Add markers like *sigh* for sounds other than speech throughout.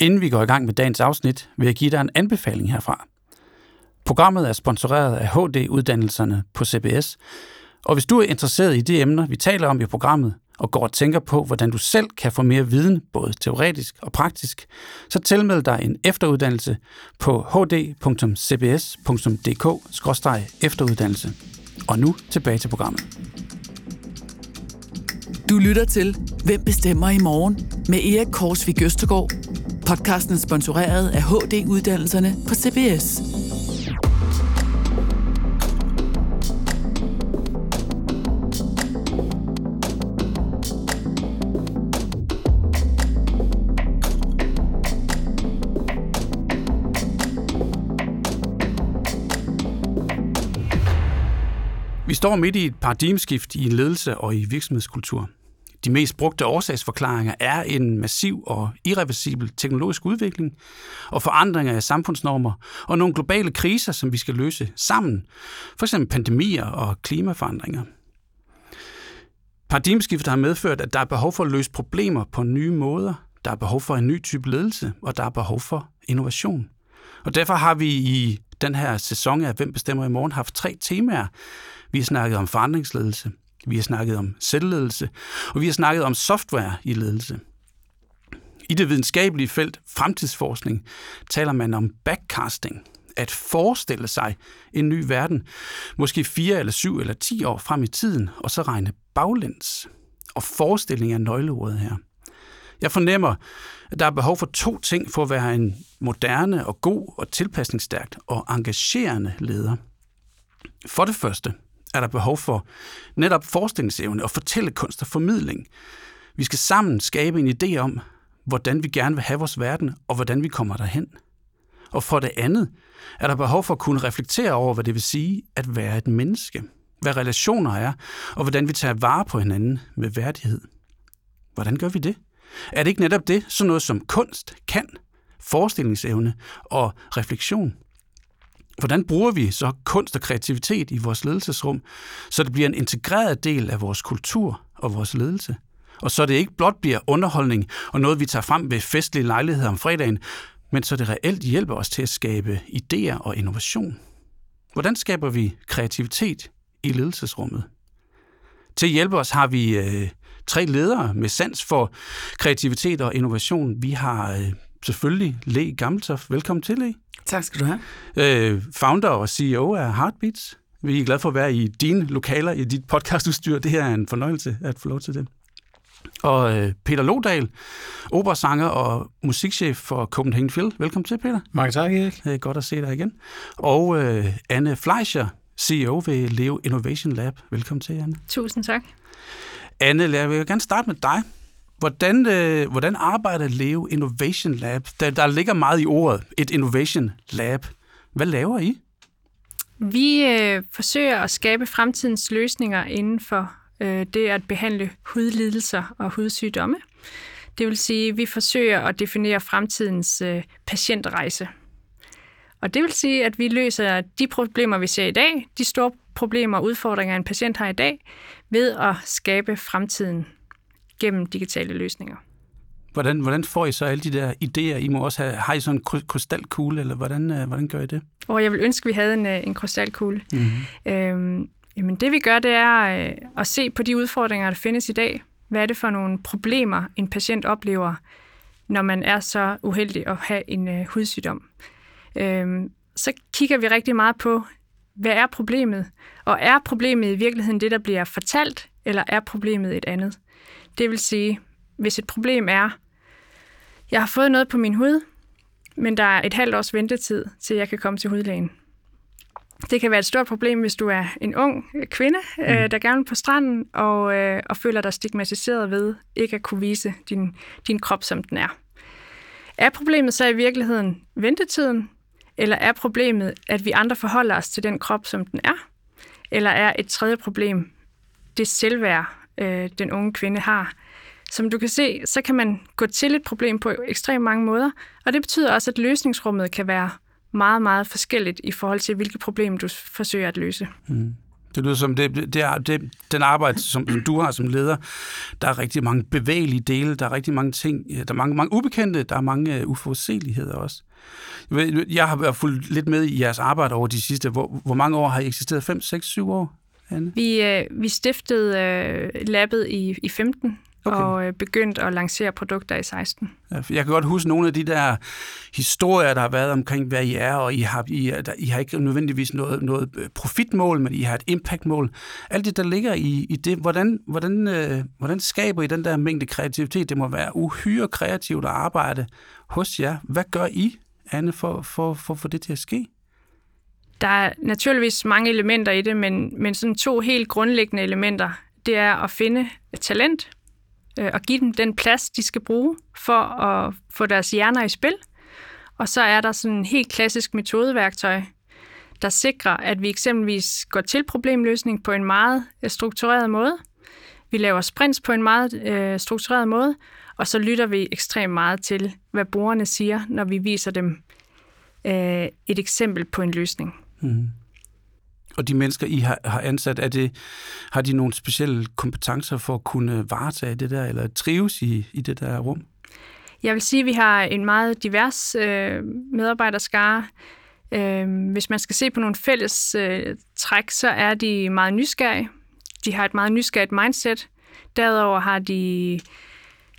Inden vi går i gang med dagens afsnit, vil jeg give dig en anbefaling herfra. Programmet er sponsoreret af HD-uddannelserne på CBS, og hvis du er interesseret i de emner, vi taler om i programmet, og går og tænker på, hvordan du selv kan få mere viden, både teoretisk og praktisk, så tilmeld dig en efteruddannelse på hd.cbs.dk-efteruddannelse. Og nu tilbage til programmet. Du lytter til Hvem bestemmer i morgen? med Erik Korsvig Østergaard. Podcasten er sponsoreret af HD-uddannelserne på CBS. Vi står midt i et paradigmeskift i ledelse og i virksomhedskultur. De mest brugte årsagsforklaringer er en massiv og irreversibel teknologisk udvikling og forandringer af samfundsnormer og nogle globale kriser, som vi skal løse sammen, f.eks. pandemier og klimaforandringer. Paradigmeskiftet har medført, at der er behov for at løse problemer på nye måder, der er behov for en ny type ledelse, og der er behov for innovation. Og derfor har vi i den her sæson af Hvem bestemmer i morgen haft tre temaer. Vi har snakket om forandringsledelse, vi har snakket om selvledelse, og vi har snakket om software i ledelse. I det videnskabelige felt fremtidsforskning taler man om backcasting, at forestille sig en ny verden, måske fire eller syv eller ti år frem i tiden, og så regne baglæns. Og forestilling er nøgleordet her. Jeg fornemmer, at der er behov for to ting for at være en moderne og god og tilpasningsstærkt og engagerende leder. For det første er der behov for netop forestillingsevne og fortællekunst og formidling. Vi skal sammen skabe en idé om, hvordan vi gerne vil have vores verden, og hvordan vi kommer derhen. Og for det andet er der behov for at kunne reflektere over, hvad det vil sige at være et menneske. Hvad relationer er, og hvordan vi tager vare på hinanden med værdighed. Hvordan gør vi det? Er det ikke netop det, sådan noget som kunst kan, forestillingsevne og refleksion? Hvordan bruger vi så kunst og kreativitet i vores ledelsesrum, så det bliver en integreret del af vores kultur og vores ledelse? Og så det ikke blot bliver underholdning og noget, vi tager frem ved festlige lejligheder om fredagen, men så det reelt hjælper os til at skabe idéer og innovation. Hvordan skaber vi kreativitet i ledelsesrummet? Til at hjælpe os har vi øh, tre ledere med sans for kreativitet og innovation. Vi har øh, selvfølgelig Le Gammeltoft. Velkommen til, Le. Tak skal du have. Øh, founder og CEO af Heartbeats. Vi er glade for at være i dine lokaler, i dit podcastudstyr. Det her er en fornøjelse at få lov til det. Og øh, Peter Lodal, operasanger og musikchef for Copenhagen Phil. Velkommen til, Peter. Mange tak, Erik. Det er godt at se dig igen. Og øh, Anne Fleischer, CEO ved Leo Innovation Lab. Velkommen til, Anne. Tusind tak. Anne, jeg vil gerne starte med dig. Hvordan, øh, hvordan arbejder Leo Innovation Lab? Der, der ligger meget i ordet, et Innovation Lab. Hvad laver I? Vi øh, forsøger at skabe fremtidens løsninger inden for øh, det at behandle hudlidelser og hudsygdomme. Det vil sige, at vi forsøger at definere fremtidens øh, patientrejse. Og det vil sige, at vi løser de problemer, vi ser i dag, de store problemer og udfordringer, en patient har i dag, ved at skabe fremtiden gennem digitale løsninger. Hvordan, hvordan får I så alle de der idéer? I må også have, har I sådan en krystalkugle, eller hvordan, øh, hvordan gør I det? Og jeg vil ønske, at vi havde en, øh, en krystalkugle. Mm-hmm. Øhm, jamen det vi gør, det er øh, at se på de udfordringer, der findes i dag. Hvad er det for nogle problemer, en patient oplever, når man er så uheldig at have en øh, hudsygdom? Øhm, så kigger vi rigtig meget på, hvad er problemet? Og er problemet i virkeligheden det, der bliver fortalt, eller er problemet et andet? Det vil sige, hvis et problem er, jeg har fået noget på min hud, men der er et halvt års ventetid, til jeg kan komme til hudlægen. Det kan være et stort problem, hvis du er en ung kvinde, mm. øh, der gerne vil på stranden og, øh, og føler dig stigmatiseret ved ikke at kunne vise din, din krop, som den er. Er problemet så i virkeligheden ventetiden, eller er problemet, at vi andre forholder os til den krop, som den er? Eller er et tredje problem det selvværd, øh, den unge kvinde har? Som du kan se, så kan man gå til et problem på ekstremt mange måder, og det betyder også, at løsningsrummet kan være meget, meget forskelligt i forhold til, hvilke problem du forsøger at løse. Mm. Det lyder som, det, det er, det, den arbejde, som, som du har som leder, der er rigtig mange bevægelige dele, der er rigtig mange ting, øh, der er mange, mange ubekendte, der er mange uh, uforudsigeligheder også. Jeg har været fulgt lidt med i jeres arbejde over de sidste, hvor, hvor mange år har I eksisteret? 5, 6, 7 år? Anne? Vi, øh, vi stiftede øh, labbet i, i 15, okay. og øh, begyndt at lancere produkter i 16. Ja, jeg kan godt huske nogle af de der historier, der har været omkring, hvad I er, og I har, I, der, I har ikke nødvendigvis noget, noget øh, profitmål, men I har et impactmål. Alt det, der ligger i, i det, hvordan, hvordan, øh, hvordan skaber I den der mængde kreativitet? Det må være uhyre kreativt at arbejde hos jer. Hvad gør I, Anne, for, for, for, for det til at ske? Der er naturligvis mange elementer i det, men, men sådan to helt grundlæggende elementer, det er at finde et talent, øh, og give dem den plads, de skal bruge for at få deres hjerner i spil. Og så er der sådan en helt klassisk metodeværktøj, der sikrer, at vi eksempelvis går til problemløsning på en meget øh, struktureret måde. Vi laver sprints på en meget øh, struktureret måde, og så lytter vi ekstremt meget til, hvad brugerne siger, når vi viser dem øh, et eksempel på en løsning. Mm. Og de mennesker, I har, har ansat, er det, har de nogle specielle kompetencer for at kunne varetage det der, eller trives i, i det der rum? Jeg vil sige, at vi har en meget divers øh, medarbejderskare. Øh, hvis man skal se på nogle fælles øh, træk, så er de meget nysgerrige. De har et meget nysgerrigt mindset. Derudover har de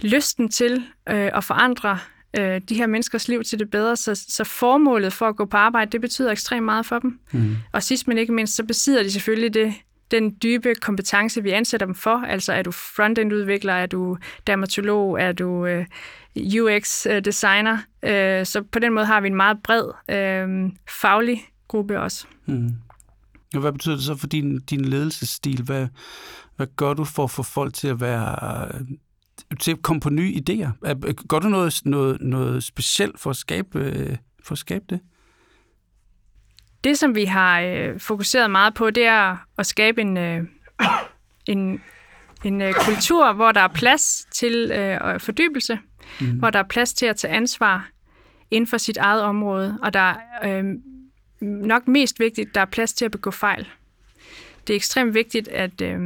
lysten til øh, at forandre øh, de her menneskers liv til det bedre, så, så formålet for at gå på arbejde, det betyder ekstremt meget for dem. Mm. Og sidst men ikke mindst, så besidder de selvfølgelig det, den dybe kompetence, vi ansætter dem for. Altså er du frontend-udvikler, er du dermatolog, er du øh, UX-designer. Øh, så på den måde har vi en meget bred øh, faglig gruppe også. Mm. Og hvad betyder det så for din, din ledelsesstil? Hvad, hvad gør du for at få folk til at være til at komme på nye idéer? Gør du noget, noget, noget specielt for at, skabe, øh, for at skabe det? Det, som vi har øh, fokuseret meget på, det er at skabe en, øh, en, en øh, kultur, hvor der er plads til øh, fordybelse, mm. hvor der er plads til at tage ansvar inden for sit eget område, og der er øh, nok mest vigtigt, der er plads til at begå fejl. Det er ekstremt vigtigt, at øh,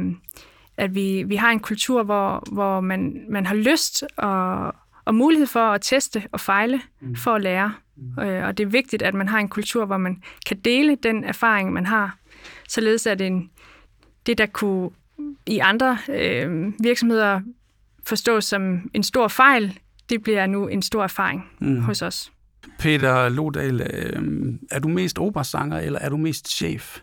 at vi, vi har en kultur, hvor, hvor man, man har lyst og, og mulighed for at teste og fejle mm. for at lære. Mm. Øh, og det er vigtigt, at man har en kultur, hvor man kan dele den erfaring, man har, således at en, det, der kunne i andre øh, virksomheder forstås som en stor fejl, det bliver nu en stor erfaring mm. hos os. Peter Lodal, øh, er du mest operasanger, eller er du mest chef?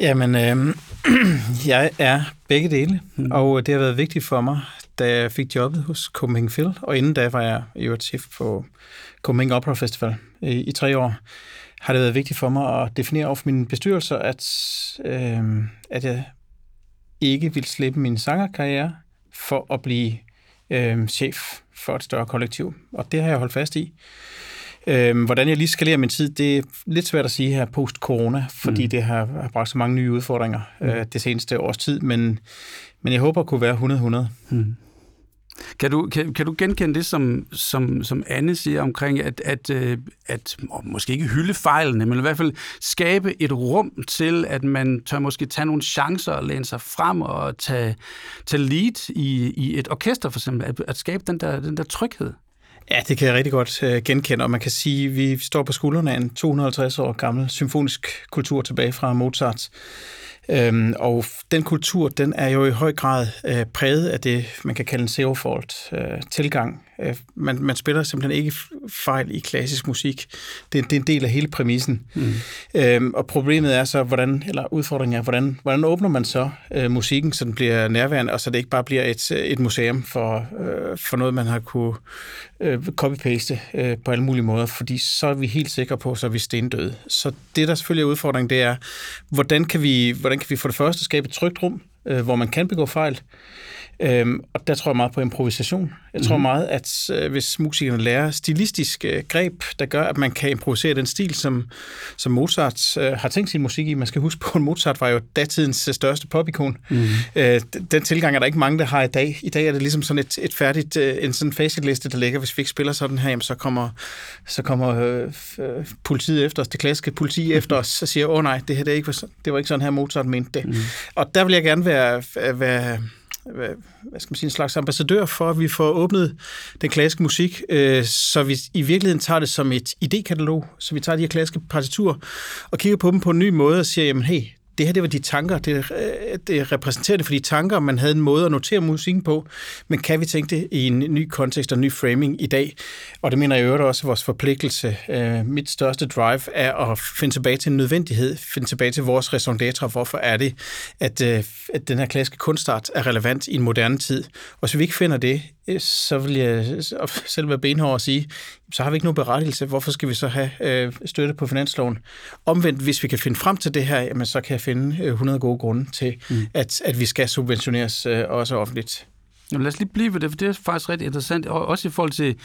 Jamen, øh, *clears throat* jeg er begge dele, mm. og det har været vigtigt for mig, da jeg fik jobbet hos Copenhagen Phil, og inden da var jeg jo et chef på Copenhagen Opera Festival i, i tre år, har det været vigtigt for mig at definere over for mine bestyrelser, at, øh, at jeg ikke vil slippe min sangerkarriere for at blive øh, chef for et større kollektiv. Og det har jeg holdt fast i. Øhm, hvordan jeg lige skalerer min tid, det er lidt svært at sige her post-corona, fordi mm. det har, har bragt så mange nye udfordringer mm. øh, det seneste års tid, men, men jeg håber at kunne være 100-100. Mm. Kan du, kan, kan du genkende det, som, som, som Anne siger omkring, at, at, øh, at måske ikke hylde fejlene, men i hvert fald skabe et rum til, at man tør måske tage nogle chancer og læne sig frem og tage, tage lead i, i et orkester for eksempel, at, at skabe den der, den der tryghed? Ja, det kan jeg rigtig godt øh, genkende, og man kan sige, at vi står på skuldrene af en 250 år gammel symfonisk kultur tilbage fra Mozart. Øhm, og den kultur, den er jo i høj grad øh, præget af det, man kan kalde en zero-fault-tilgang. Øh, Øh, man, man spiller simpelthen ikke fejl i klassisk musik. Det, det er en del af hele præmissen. Mm. Øhm, og problemet er så, hvordan, eller udfordringen er, hvordan, hvordan åbner man så øh, musikken, så den bliver nærværende, og så det ikke bare bliver et, et museum for, øh, for noget, man har kunne øh, copy-paste øh, på alle mulige måder, fordi så er vi helt sikre på, så er vi stendøde. Så det, der selvfølgelig er udfordringen, det er, hvordan kan vi, hvordan kan vi for det første skabe et trygt rum, øh, hvor man kan begå fejl. Øhm, og der tror jeg meget på improvisation. Jeg tror mm. meget, at øh, hvis musikerne lærer stilistiske øh, greb, der gør, at man kan improvisere den stil, som, som Mozart øh, har tænkt sin musik i. Man skal huske på, at Mozart var jo datidens øh, største popikon. Mm. Øh, den tilgang er der ikke mange, der har i dag. I dag er det ligesom sådan et, et færdigt, øh, en sådan facitliste, der ligger. Hvis vi ikke spiller sådan her, jamen, så kommer, så kommer øh, øh politiet efter os, det klassiske politi *laughs* efter os, og siger, åh oh, nej, det her det, er ikke, det var ikke sådan her, Mozart mente det. Mm. Og der vil jeg gerne være, være øh, hvad, øh, hvad skal man sige, en slags ambassadør for, at vi får åbnet den klassiske musik, øh, så vi i virkeligheden tager det som et idékatalog, så vi tager de her klassiske partiturer og kigger på dem på en ny måde og siger, jamen hey, det her det var de tanker, det, det repræsenterede for de tanker, man havde en måde at notere musikken på, men kan vi tænke det i en ny kontekst og en ny framing i dag? Og det mener jeg i øvrigt også vores forpligtelse. Øh, mit største drive er at finde tilbage til en nødvendighed, finde tilbage til vores raison d'etre. Hvorfor er det, at, øh, at den her klassiske kunstart er relevant i en moderne tid? Og hvis vi ikke finder det, så vil jeg *laughs* selv være benhård og sige, så har vi ikke nogen berettigelse. Hvorfor skal vi så have øh, støtte på finansloven? Omvendt, hvis vi kan finde frem til det her, jamen, så kan jeg finde øh, 100 gode grunde til, mm. at, at vi skal subventioneres øh, også offentligt. Jamen, lad os lige blive ved det, for det er faktisk rigtig interessant, også i forhold til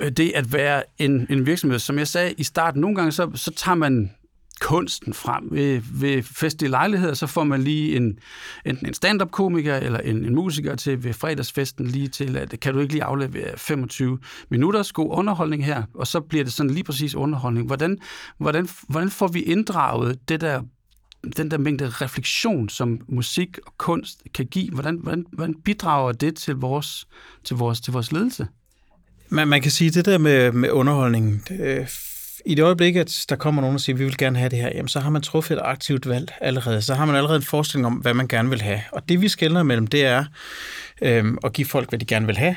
øh, det at være en, en virksomhed. Som jeg sagde i starten, nogle gange så, så tager man kunsten frem. Ved, ved festlige lejligheder, så får man lige en, enten en stand-up-komiker eller en, en musiker til ved fredagsfesten lige til, at kan du ikke lige aflevere 25 minutters god underholdning her, og så bliver det sådan lige præcis underholdning. Hvordan, hvordan, hvordan får vi inddraget det der den der mængde refleksion, som musik og kunst kan give, hvordan, hvordan, hvordan bidrager det til vores, til vores, til vores ledelse? Man, man kan sige, det der med, med underholdning, det, i det øjeblik, at der kommer nogen og siger, at vi vil gerne have det her, jamen, så har man truffet et aktivt valg allerede. Så har man allerede en forestilling om, hvad man gerne vil have. Og det, vi skældner mellem, det er øhm, at give folk, hvad de gerne vil have,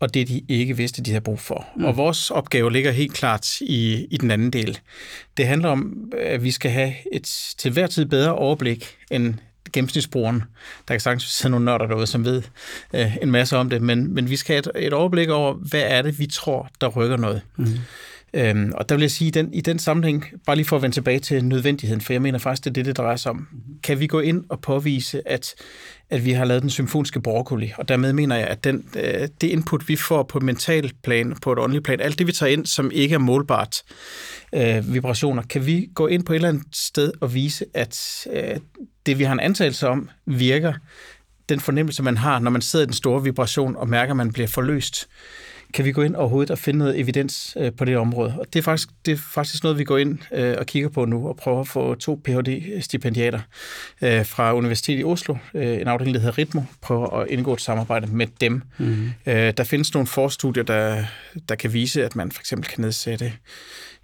og det, de ikke vidste, de havde brug for. Mm. Og vores opgave ligger helt klart i, i den anden del. Det handler om, at vi skal have et til hver tid bedre overblik end gennemsnitsbrugeren. Der kan sagtens sidde nogle nørder derude, som ved øh, en masse om det, men, men vi skal have et, et overblik over, hvad er det, vi tror, der rykker noget. Mm. Øhm, og der vil jeg sige, den, i den sammenhæng, bare lige for at vende tilbage til nødvendigheden, for jeg mener faktisk, det er det, det drejer sig om. Mm-hmm. Kan vi gå ind og påvise, at, at vi har lavet den symfoniske broccoli, og dermed mener jeg, at den, øh, det input, vi får på et mentalt plan, på et åndeligt plan, alt det, vi tager ind, som ikke er målbart øh, vibrationer, kan vi gå ind på et eller andet sted og vise, at øh, det, vi har en antagelse om, virker, den fornemmelse, man har, når man sidder i den store vibration og mærker, at man bliver forløst kan vi gå ind overhovedet og finde noget evidens øh, på det område. Og det er faktisk, det er faktisk noget, vi går ind øh, og kigger på nu, og prøver at få to Ph.D.-stipendiater øh, fra Universitetet i Oslo, øh, en afdeling, der hedder Ritmo, prøver at indgå et samarbejde med dem. Mm-hmm. Øh, der findes nogle forstudier, der, der kan vise, at man for eksempel kan nedsætte,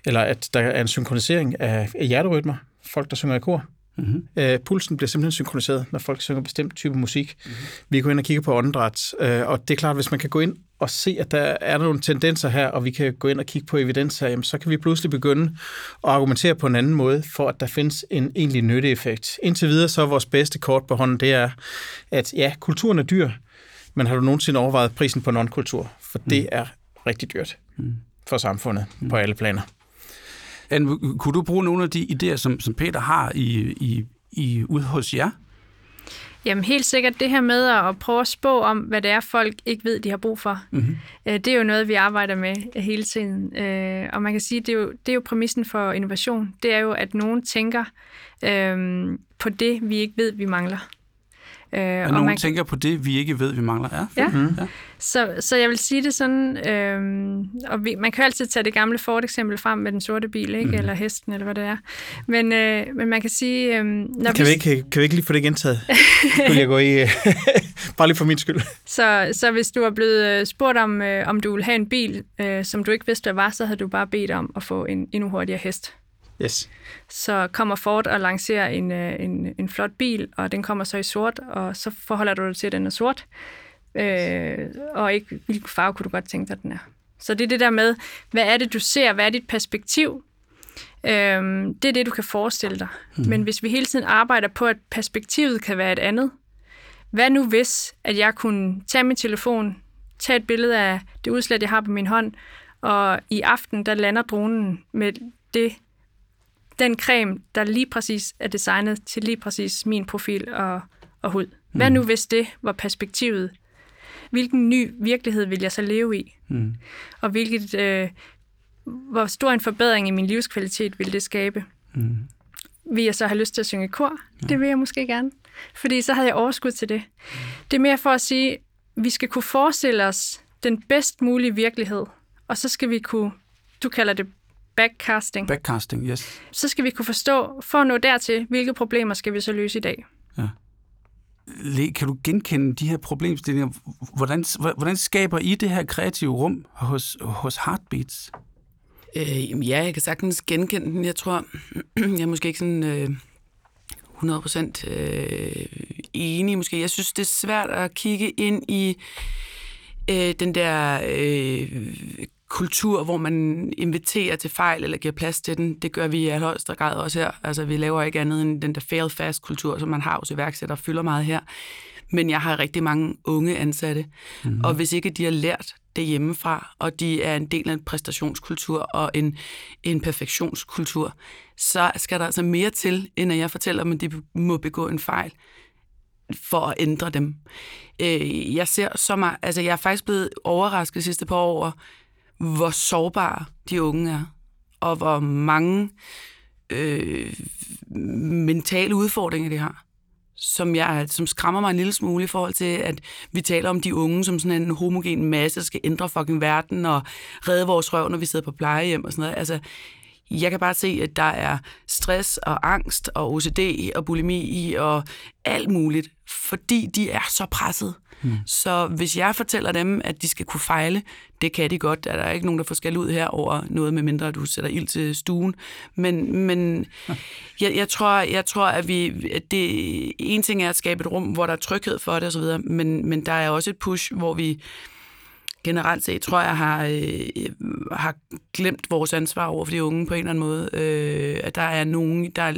eller at der er en synkronisering af, af hjerterytmer, folk, der synger i kor, Mm-hmm. Øh, pulsen bliver simpelthen synkroniseret, når folk synger bestemt type musik. Mm-hmm. Vi går ind og kigger på åndedræt, øh, og det er klart, hvis man kan gå ind og se, at der er nogle tendenser her, og vi kan gå ind og kigge på evidens her, jamen, så kan vi pludselig begynde at argumentere på en anden måde, for at der findes en egentlig nytteeffekt. Indtil videre så er vores bedste kort på hånden, det er, at ja, kulturen er dyr, men har du nogensinde overvejet prisen på non-kultur? For mm. det er rigtig dyrt mm. for samfundet mm. på alle planer. Anne, kunne du bruge nogle af de idéer, som, som Peter har i, i, i ude hos jer? Jamen helt sikkert det her med at prøve at spå om, hvad det er, folk ikke ved, de har brug for. Mm-hmm. Det er jo noget, vi arbejder med hele tiden. Øh, og man kan sige, det er jo, det er jo præmissen for innovation. Det er jo, at nogen tænker øhm, på det, vi ikke ved, vi mangler. Øh, og, og nogen man... tænker på det, vi ikke ved, vi mangler. Ja, ja. Mm. ja. Så, så jeg vil sige det sådan, øh, og vi, man kan jo altid tage det gamle Ford-eksempel frem med den sorte bil, ikke? Mm. eller hesten, eller hvad det er. Men, øh, men man kan sige... Øh, når kan, vi... vi ikke, kan vi ikke lige få det gentaget? *laughs* Skulle jeg gå i... *laughs* Bare lige for min skyld. Så, så hvis du er blevet øh, spurgt om, øh, om du vil have en bil, øh, som du ikke vidste, hvad var, så havde du bare bedt om at få en endnu hurtigere hest. Yes. Så kommer Ford og lancerer en, øh, en, en flot bil, og den kommer så i sort, og så forholder du dig til, at den er sort, øh, og ikke hvilken farve kunne du godt tænke dig, den er. Så det er det der med, hvad er det, du ser, hvad er dit perspektiv? Øh, det er det, du kan forestille dig. Mm. Men hvis vi hele tiden arbejder på, at perspektivet kan være et andet, hvad nu hvis, at jeg kunne tage min telefon, tage et billede af det udslæt, jeg har på min hånd, og i aften, der lander dronen med det den creme, der lige præcis er designet til lige præcis min profil og, og hud. Hvad nu hvis det var perspektivet? Hvilken ny virkelighed vil jeg så leve i? Mm. Og hvilket, øh, hvor stor en forbedring i min livskvalitet vil det skabe? Mm. Vil jeg så have lyst til at synge kor? Ja. Det vil jeg måske gerne. Fordi så havde jeg overskud til det. Det er mere for at sige, at vi skal kunne forestille os den bedst mulige virkelighed, og så skal vi kunne, du kalder det backcasting, Backcasting, yes. så skal vi kunne forstå, for at nå dertil, hvilke problemer skal vi så løse i dag. Le, kan du genkende de her problemstillinger? Hvordan, hvordan skaber I det her kreative rum hos, hos Heartbeats? Øh, ja, jeg kan sagtens genkende den. Jeg tror, *clears throat* jeg er måske ikke sådan øh, 100% øh, enig. Måske. Jeg synes, det er svært at kigge ind i øh, den der øh, kultur, hvor man inviterer til fejl eller giver plads til den. Det gør vi i allerhøjeste grad også her. Altså, vi laver ikke andet end den der fail-fast-kultur, som man har hos iværksætter og fylder meget her. Men jeg har rigtig mange unge ansatte, mm-hmm. og hvis ikke de har lært det hjemmefra, og de er en del af en præstationskultur og en, en perfektionskultur, så skal der altså mere til, end at jeg fortæller dem, at de må begå en fejl for at ændre dem. Øh, jeg ser så meget, altså jeg er faktisk blevet overrasket de sidste par år over, hvor sårbare de unge er, og hvor mange øh, mentale udfordringer de har, som, jeg, som skræmmer mig en lille smule i forhold til, at vi taler om de unge som sådan en homogen masse, der skal ændre fucking verden og redde vores røv, når vi sidder på plejehjem og sådan noget. Altså, jeg kan bare se, at der er stress og angst og OCD og bulimi og alt muligt, fordi de er så presset. Mm. Så hvis jeg fortæller dem, at de skal kunne fejle, det kan de godt. Der er ikke nogen, der får skal ud her over noget, med mindre du sætter ild til stuen. Men, men *laughs* jeg, jeg, tror, jeg tror, at vi... At det, en ting er at skabe et rum, hvor der er tryghed for det osv., men, men der er også et push, hvor vi generelt set, tror jeg, har, øh, har glemt vores ansvar over for de unge på en eller anden måde. Øh, at der er nogen, der er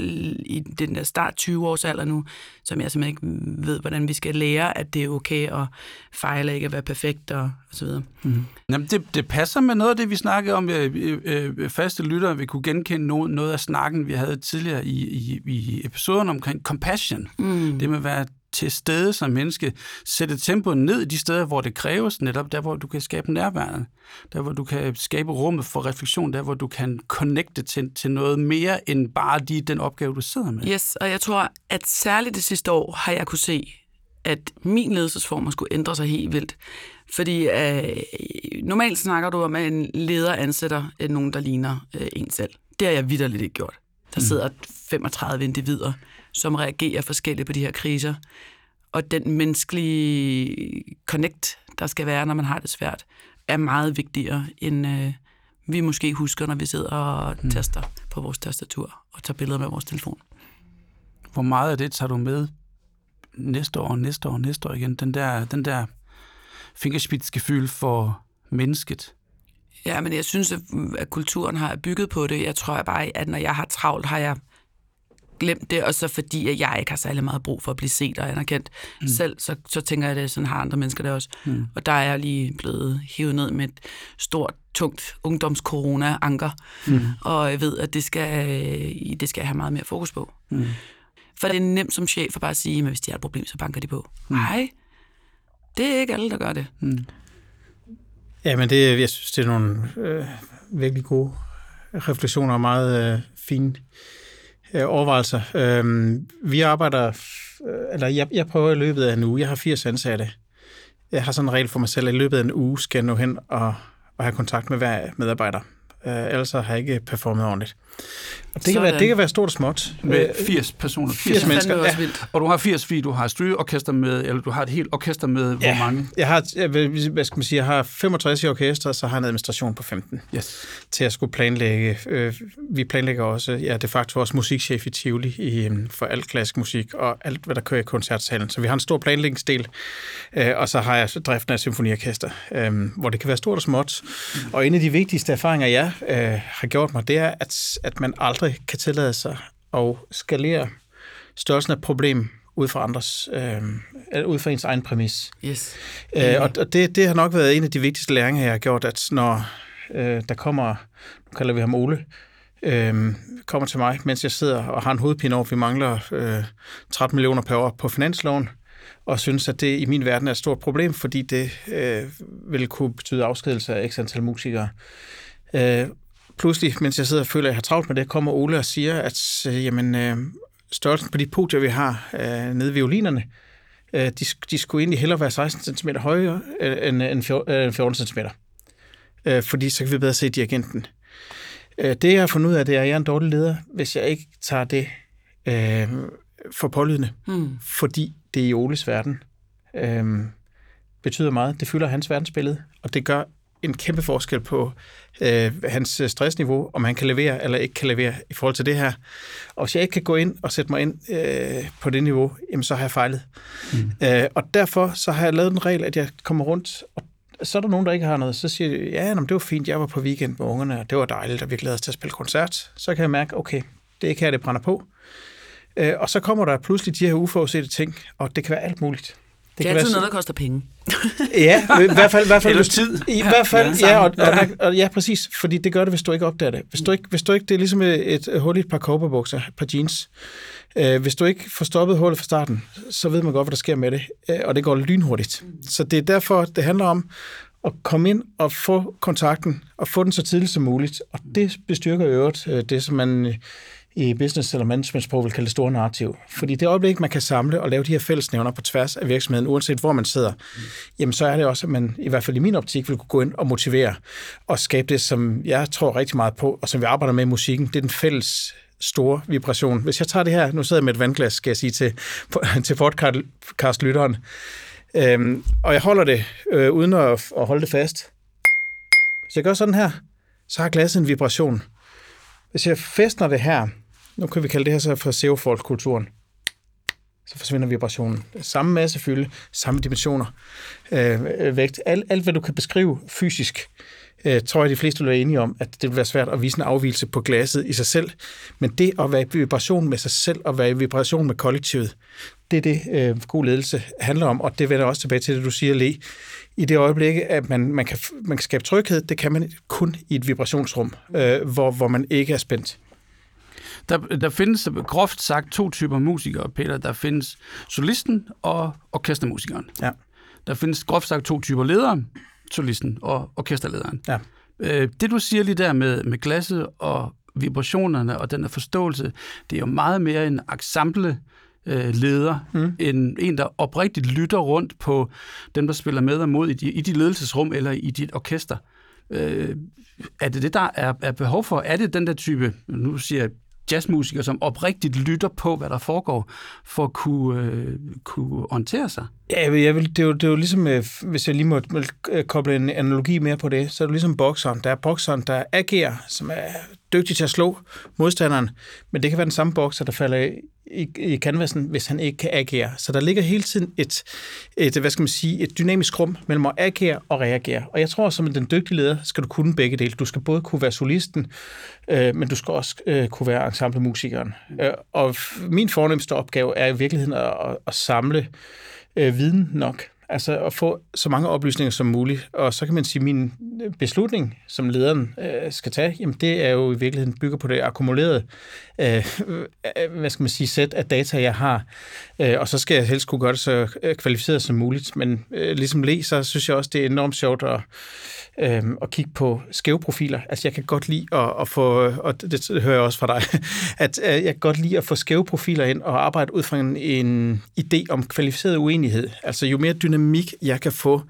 i den der start 20 års alder nu, som jeg simpelthen ikke ved, hvordan vi skal lære, at det er okay at fejle, ikke at være perfekt og, og så videre. Mm. Jamen, det, det passer med noget af det, vi snakkede om. Øh, øh, faste lyttere vi kunne genkende noget, noget af snakken, vi havde tidligere i, i, i episoden omkring compassion. Mm. Det med at være til stede som menneske, sætte tempoet ned i de steder, hvor det kræves, netop der, hvor du kan skabe nærværende, der, hvor du kan skabe rummet for refleksion, der, hvor du kan connecte til, til noget mere, end bare de, den opgave, du sidder med. Yes, og jeg tror, at særligt det sidste år har jeg kunne se, at min ledelsesform skulle ændre sig helt vildt. Fordi øh, normalt snakker du om, at en leder ansætter nogen, der ligner øh, en selv. Det har jeg vidderligt ikke gjort. Der sidder 35 individer, som reagerer forskelligt på de her kriser. Og den menneskelige connect, der skal være, når man har det svært, er meget vigtigere, end øh, vi måske husker, når vi sidder og mm. taster på vores tastatur og tager billeder med vores telefon. Hvor meget af det tager du med næste år, næste år, næste år igen? Den der, den der fingerspidsgefühl for mennesket. Ja, men jeg synes, at kulturen har bygget på det. Jeg tror bare, at når jeg har travlt, har jeg glemt det, og så fordi at jeg ikke har særlig meget brug for at blive set og anerkendt mm. selv, så, så tænker jeg, at det sådan har andre mennesker det også. Mm. Og der er jeg lige blevet hævet ned med et stort, tungt ungdomscorona-anker, mm. og jeg ved, at det skal, det skal jeg have meget mere fokus på. Mm. For det er nemt som chef at bare sige, at hvis de har et problem, så banker de på. Mm. Nej, det er ikke alle, der gør det. Mm. Ja, men det, jeg synes, det er nogle øh, virkelig gode refleksioner og meget øh, fine øh, overvejelser. Øh, vi arbejder, øh, eller jeg, jeg prøver i løbet af en uge, jeg har 80 ansatte. Jeg har sådan en regel for mig selv, at i løbet af en uge skal jeg nå hen og, og have kontakt med hver medarbejder. Øh, ellers har jeg ikke performet ordentligt. Og det, kan være, det kan være stort og småt. Med 80 personer. 80, 80 mennesker. Ja. Og du har 80, fordi du har strygeorkester med, eller du har et helt orkester med, ja. hvor mange? Jeg har, jeg, hvad skal man sige, jeg har 65 i orkester, så har jeg en administration på 15. Yes. Til at skulle planlægge. Øh, vi planlægger også, ja, de facto også musikchef i Tivoli i, øhm, for alt klassisk musik og alt, hvad der kører i koncertsalen. Så vi har en stor planlægningsdel, øh, og så har jeg driften af symfoniorkester, øh, hvor det kan være stort og småt. Og en af de vigtigste erfaringer, jeg har gjort mig, det er, at, at man aldrig kan tillade sig at skalere størrelsen af problem ud fra andres, øh, ud fra ens egen præmis. Yes. Øh, og og det, det har nok været en af de vigtigste læringer, jeg har gjort, at når øh, der kommer, nu kalder vi ham Ole, øh, kommer til mig, mens jeg sidder og har en hovedpine over, at vi mangler øh, 13 millioner per år på finansloven, og synes, at det i min verden er et stort problem, fordi det øh, vil kunne betyde afskedelse af x antal musikere. Øh, pludselig, mens jeg sidder og føler, at jeg har travlt med det, kommer Ole og siger, at øh, jamen, øh, størrelsen på de podier, vi har øh, nede ved violinerne, øh, de, de skulle egentlig hellere være 16 cm højere øh, end, end 14 cm. Øh, fordi så kan vi bedre se dirigenten. Øh, det, jeg har fundet ud af, det er, at jeg er en dårlig leder, hvis jeg ikke tager det øh, for pålydende. Hmm. Fordi det i Oles verden øh, betyder meget. Det fylder hans verdensbillede, og det gør en kæmpe forskel på øh, hans stressniveau, om han kan levere eller ikke kan levere i forhold til det her. Og hvis jeg ikke kan gå ind og sætte mig ind øh, på det niveau, jamen så har jeg fejlet. Mm. Øh, og derfor så har jeg lavet en regel, at jeg kommer rundt, og så er der nogen, der ikke har noget. Så siger de, ja, jamen, det var fint, jeg var på weekend med ungerne, og det var dejligt, og vi glæder os til at spille koncert. Så kan jeg mærke, okay, det er ikke her, det brænder på. Øh, og så kommer der pludselig de her uforudsete ting, og det kan være alt muligt. Det, det er altid være... noget, der koster penge. *laughs* ja, i hvert fald... I hvert fald Eller tid. I hvert fald, ja, og, og, og, og, ja, præcis. Fordi det gør det, hvis du ikke opdager det. Hvis du ikke, hvis du ikke det er ligesom et, et hul i et par kobberbukser, et par jeans. Øh, hvis du ikke får stoppet hullet fra starten, så ved man godt, hvad der sker med det. Øh, og det går lynhurtigt. Så det er derfor, det handler om at komme ind og få kontakten, og få den så tidligt som muligt. Og det bestyrker øvrigt øh, det, som man i business- eller management-sprog vil kalde det store narrativ. Fordi det øjeblik, man kan samle og lave de her fællesnævner på tværs af virksomheden, uanset hvor man sidder, mm. jamen så er det også, at man i hvert fald i min optik vil kunne gå ind og motivere og skabe det, som jeg tror rigtig meget på, og som vi arbejder med i musikken, det er den fælles store vibration. Hvis jeg tager det her, nu sidder jeg med et vandglas, skal jeg sige til, *laughs* til podcast-lytteren, øhm, og jeg holder det øh, uden at, at holde det fast. Hvis jeg gør sådan her, så har glasset en vibration. Hvis jeg festner det her, nu kan vi kalde det her så for seofold-kulturen, så forsvinder vibrationen. Samme masse fylde, samme dimensioner, øh, vægt. Alt, alt, hvad du kan beskrive fysisk, øh, tror jeg, de fleste vil være enige om, at det vil være svært at vise en afvielse på glasset i sig selv. Men det at være i vibration med sig selv og være i vibration med kollektivet, det er det, øh, god ledelse handler om, og det vender også tilbage til det, du siger, Le. I det øjeblik, at man, man, kan, man kan skabe tryghed, det kan man kun i et vibrationsrum, øh, hvor, hvor man ikke er spændt. Der, der findes groft sagt to typer musikere, Peter. Der findes solisten og orkestermusikeren. Ja. Der findes groft sagt to typer ledere, solisten og orkesterlederen. Ja. Øh, det du siger lige der med, med glasset og vibrationerne og den der forståelse, det er jo meget mere en ensemble øh, leder, mm. end en, der oprigtigt lytter rundt på dem, der spiller med og mod i de, i de ledelsesrum eller i dit orkester. Øh, er det det, der er, er behov for? Er det den der type, nu siger jeg jazzmusikere, som oprigtigt lytter på, hvad der foregår, for at kunne, øh, kunne orientere sig? Ja, jeg vil, det, er jo, det er jo ligesom, øh, hvis jeg lige må øh, koble en analogi mere på det, så er det ligesom bokseren. Der er bokseren, der agerer, som er dygtig til at slå modstanderen, men det kan være den samme bokser, der falder i, i canvasen, hvis han ikke kan agere. Så der ligger hele tiden et, et, hvad skal man sige, et dynamisk rum mellem at agere og reagere. Og jeg tror, at som den dygtige leder, skal du kunne begge dele. Du skal både kunne være solisten, øh, men du skal også øh, kunne være ensemblemusikeren. Øh, og min fornemmeste opgave er i virkeligheden at, at, at samle øh, viden nok Altså at få så mange oplysninger som muligt. Og så kan man sige, at min øh, beslutning, som lederen øh, skal tage, jamen det er jo i virkeligheden bygger på det akkumulerede øh, øh, hvad skal man sige, sæt af data, jeg har. Øh, og så skal jeg helst kunne gøre det så øh, kvalificeret som muligt. Men øh, ligesom Le, så synes jeg også, det er enormt sjovt at, øh, at kigge på skæve profiler. Altså jeg kan godt lide at, at få, og det, det hører jeg også fra dig, *laughs* at øh, jeg kan godt lide at få skæve profiler ind og arbejde ud fra en, en idé om kvalificeret uenighed. Altså jo mere dynamik jeg kan få,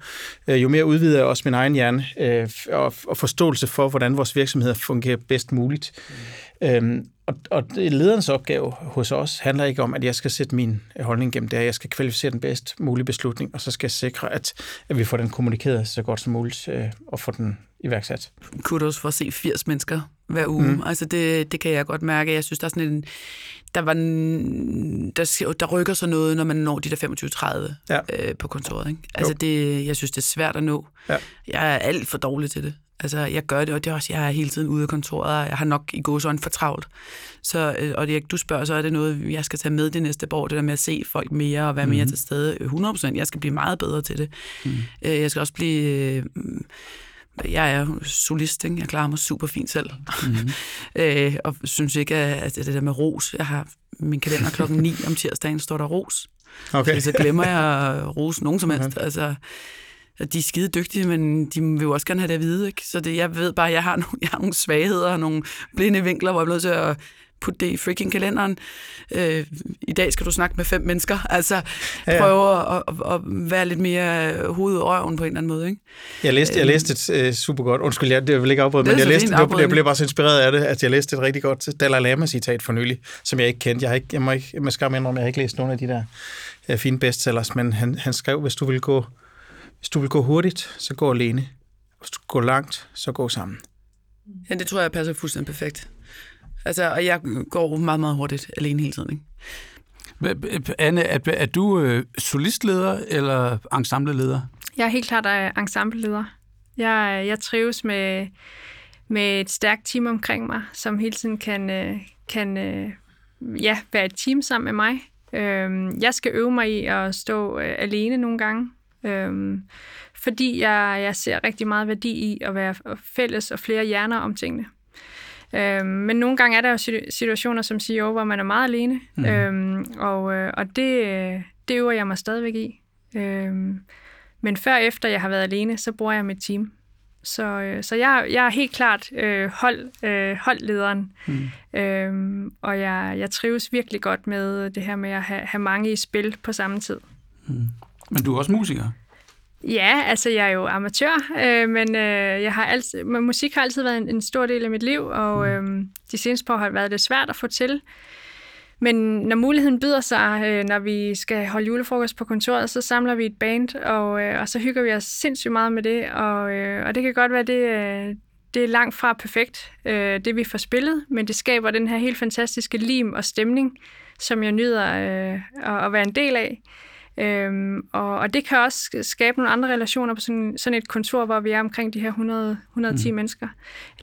øh, jo mere udvider jeg også min egen hjerne øh, og, og forståelse for, hvordan vores virksomheder fungerer bedst muligt. Mm. Øhm, og, og lederens opgave hos os handler ikke om, at jeg skal sætte min holdning gennem det her. Jeg skal kvalificere den bedst mulige beslutning, og så skal jeg sikre, at, at vi får den kommunikeret så godt som muligt øh, og få den iværksat. Kudos for at se 80 mennesker hver uge. Mm. Altså det, det kan jeg godt mærke. Jeg synes, der er sådan en, der, var en, der, der rykker sig noget, når man når de der 25-30 ja. øh, på kontoret. Ikke? Altså det, jeg synes, det er svært at nå. Ja. Jeg er alt for dårlig til det. Altså, jeg gør det, og det er også, jeg er hele tiden ude af kontoret, og jeg har nok i gåsøjne for travlt. Så, øh, og det, du spørger, så er det noget, jeg skal tage med det næste år, det der med at se folk mere og være mere mm. til stede. 100%, jeg skal blive meget bedre til det. Mm. Jeg skal også blive jeg er solist, ikke? jeg klarer mig super fint selv. *laughs* Øh, og synes ikke, at det der med ros, jeg har min kalender klokken 9 om tirsdagen, står der ros. Okay. Så glemmer jeg at rose nogen som helst. Okay. Altså, de er skide dygtige, men de vil jo også gerne have det at vide. Ikke? Så det, jeg ved bare, at jeg har, *laughs* nogle, jeg har nogle svagheder og nogle blinde vinkler, hvor jeg er nødt til at putte det i freaking kalenderen. Øh, I dag skal du snakke med fem mennesker. *laughs* Altså ja, ja. prøve at, at, at være lidt mere hovedet og røven på en eller anden måde. Ikke? Jeg læste, jeg læste et uh, super godt, undskyld, jeg, det vil ikke afbryde, men jeg, læste, det, jeg blev bare så inspireret af det, at jeg læste et rigtig godt Dalai Lama-citat for nylig, som jeg ikke kendte. Jeg, har ikke, jeg må ikke, jeg må skam indrømme, jeg har ikke læst nogen af de der uh, fine bestsellers, men han, han skrev, hvis du vil gå hvis du vil gå hurtigt, så gå alene. Hvis du går langt, så gå sammen. Ja, det tror jeg passer fuldstændig perfekt. Altså, og jeg går meget, meget hurtigt alene hele tiden. Ikke? Anne, er, er du øh, solistleder eller ensembleleder? Jeg er helt klart uh, ensembleleder. Jeg, jeg trives med, med et stærkt team omkring mig, som hele tiden kan, uh, kan ja, være et team sammen med mig. Uh, jeg skal øve mig i at stå alene nogle gange, Øhm, fordi jeg, jeg ser rigtig meget værdi i at være fælles og flere hjerner om tingene. Øhm, men nogle gange er der jo situationer som CEO, hvor man er meget alene, mm. øhm, og, øh, og det, det øver jeg mig stadigvæk i. Øhm, men før efter jeg har været alene, så bruger jeg mit team. Så, øh, så jeg, jeg er helt klart øh, hold, øh, holdlederen, mm. øhm, og jeg, jeg trives virkelig godt med det her med at have, have mange i spil på samme tid. Mm. Men du er også musiker? Ja, altså jeg er jo amatør, øh, men øh, jeg har altid, men musik har altid været en, en stor del af mit liv, og øh, de seneste par har været lidt svært at få til. Men når muligheden byder sig, øh, når vi skal holde julefrokost på kontoret, så samler vi et band, og, øh, og så hygger vi os sindssygt meget med det. Og, øh, og det kan godt være, det, øh, det er langt fra perfekt, øh, det vi får spillet, men det skaber den her helt fantastiske lim og stemning, som jeg nyder øh, at, at være en del af. Øhm, og, og det kan også skabe nogle andre relationer på sådan, sådan et kontor, hvor vi er omkring de her 100, 110 mm. mennesker.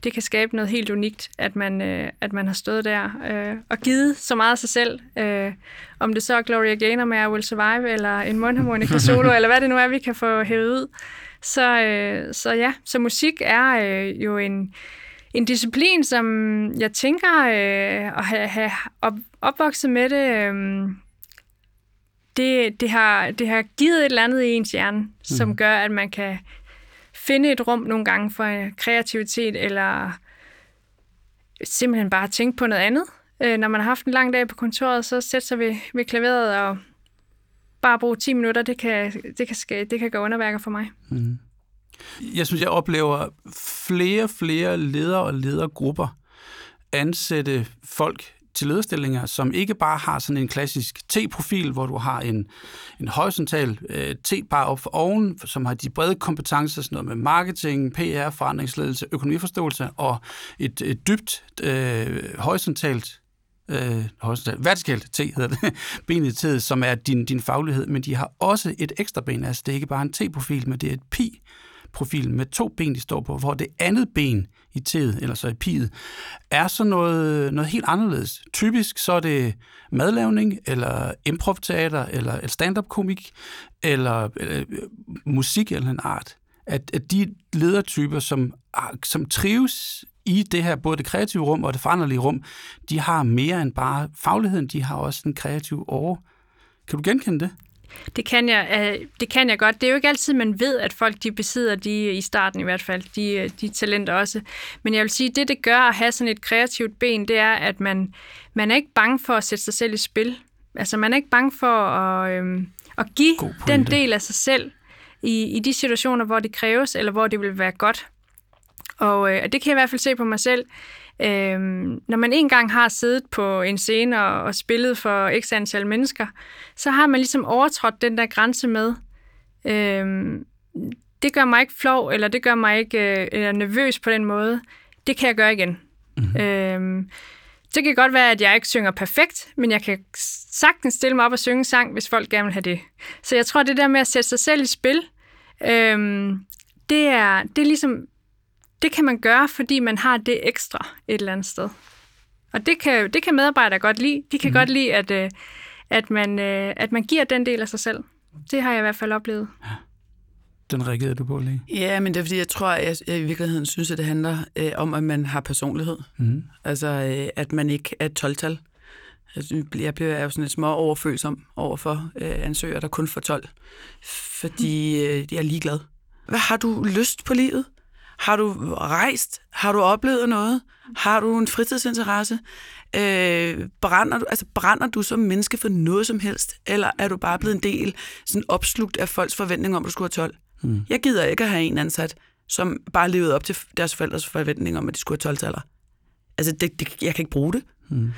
Det kan skabe noget helt unikt, at man, øh, at man har stået der øh, og givet så meget af sig selv. Øh, om det så er Gloria Gaynor med I Will Survive, eller en mundharmonika *laughs* solo, eller hvad det nu er, vi kan få hævet ud. Så, øh, så ja, så musik er øh, jo en, en disciplin, som jeg tænker øh, at have, have op, opvokset med det... Øh, det, det, har, det har givet et eller andet i ens hjerne, mm. som gør, at man kan finde et rum nogle gange for kreativitet, eller simpelthen bare tænke på noget andet. Øh, når man har haft en lang dag på kontoret, så sætte sig ved, ved klaveret og bare bruge 10 minutter, det kan, det kan, det kan gøre underværker for mig. Mm. Jeg synes, jeg oplever flere flere ledere og ledergrupper ansætte folk til lederstillinger, som ikke bare har sådan en klassisk T-profil, hvor du har en, en horisontal øh, T-bar op for oven, som har de brede kompetencer, sådan noget med marketing, PR, forandringsledelse, økonomiforståelse, og et, et dybt øh, horisontalt øh, horisontalt, vertikalt T hedder det, *laughs* benet T, som er din, din faglighed, men de har også et ekstra ben, altså det er ikke bare en T-profil, men det er et pi profil med to ben, de står på, hvor det andet ben i teet, eller så i piet, er så noget, noget helt anderledes. Typisk så er det madlavning, eller improvteater, eller stand-up-komik, eller, eller musik eller en art. At, at de ledertyper, som, ah, som trives i det her, både det kreative rum og det foranderlige rum, de har mere end bare fagligheden, de har også en kreativ åre. Kan du genkende det? Det kan, jeg, øh, det kan jeg godt. Det er jo ikke altid, man ved, at folk de besidder de, i starten i hvert fald, de, de talenter også. Men jeg vil sige, det det gør at have sådan et kreativt ben, det er, at man, man er ikke bange for at sætte sig selv i spil. Altså man er ikke bange for at, øhm, at give den del af sig selv i, i de situationer, hvor det kræves, eller hvor det vil være godt. Og øh, det kan jeg i hvert fald se på mig selv. Øhm, når man engang har siddet på en scene og, og spillet for x antal mennesker, så har man ligesom overtrådt den der grænse med, øhm, det gør mig ikke flov, eller det gør mig ikke øh, eller nervøs på den måde. Det kan jeg gøre igen. Mm-hmm. Øhm, det kan godt være, at jeg ikke synger perfekt, men jeg kan sagtens stille mig op og synge en sang, hvis folk gerne vil have det. Så jeg tror, det der med at sætte sig selv i spil, øhm, det, er, det er ligesom det kan man gøre, fordi man har det ekstra et eller andet sted. Og det kan, det kan medarbejdere godt lide. De kan mm. godt lide, at, øh, at, man, øh, at man giver den del af sig selv. Det har jeg i hvert fald oplevet. Ja. Den reagerede du på lige. Ja, men det er fordi, jeg tror, at jeg i virkeligheden synes, at det handler øh, om, at man har personlighed. Mm. Altså, øh, at man ikke er et 12-tal. Altså, Jeg bliver jo sådan lidt små overfølsom over for øh, ansøgere, der kun får 12. Fordi øh, jeg er ligeglad. Hvad har du lyst på livet? Har du rejst? Har du oplevet noget? Har du en fritidsinteresse? Øh, brænder, du, altså, brænder du som menneske for noget som helst? Eller er du bare blevet en del, sådan opslugt af folks forventninger om, at du skulle have 12? Mm. Jeg gider ikke at have en ansat, som bare levede op til deres forældres forventninger om, at de skulle have 12 taller. Altså, det, det, jeg kan ikke bruge det. Mm.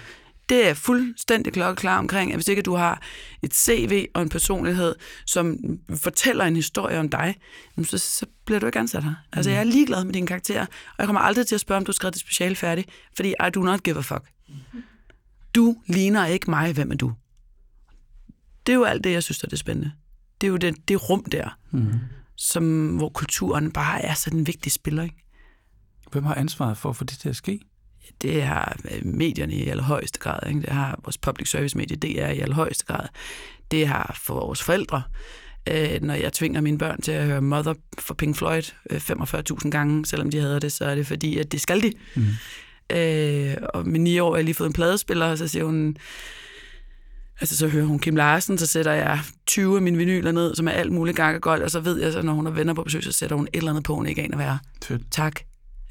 Det er fuldstændig klokkeklar omkring, at hvis ikke du har et CV og en personlighed, som fortæller en historie om dig, så, så bliver du ikke ansat her. Altså, jeg er ligeglad med dine karakterer, og jeg kommer aldrig til at spørge, om du har skrevet det speciale færdigt, fordi I do not give a fuck. Du ligner ikke mig, hvem er du? Det er jo alt det, jeg synes, der er det spændende. Det er jo det, det rum der, Mm. som, hvor kulturen bare er sådan en vigtig spiller, ikke? Hvem har ansvaret for at få det til at ske? Det har øh, medierne i allerhøjeste grad. Ikke? Det har vores public service medie, er i allerhøjeste grad. Det har for vores forældre. Øh, når jeg tvinger mine børn til at høre Mother for Pink Floyd øh, 45.000 gange, selvom de havde det, så er det fordi, at det skal de. Mm. Øh, og min 9 år har lige fået en pladespiller, og så siger hun, altså så hører hun Kim Larsen, så sætter jeg 20 af mine vinyler ned, som er alt muligt gang og godt, og så ved jeg, så når hun er venner på besøg, så sætter hun et eller andet på, hun ikke aner hvad er. Tak.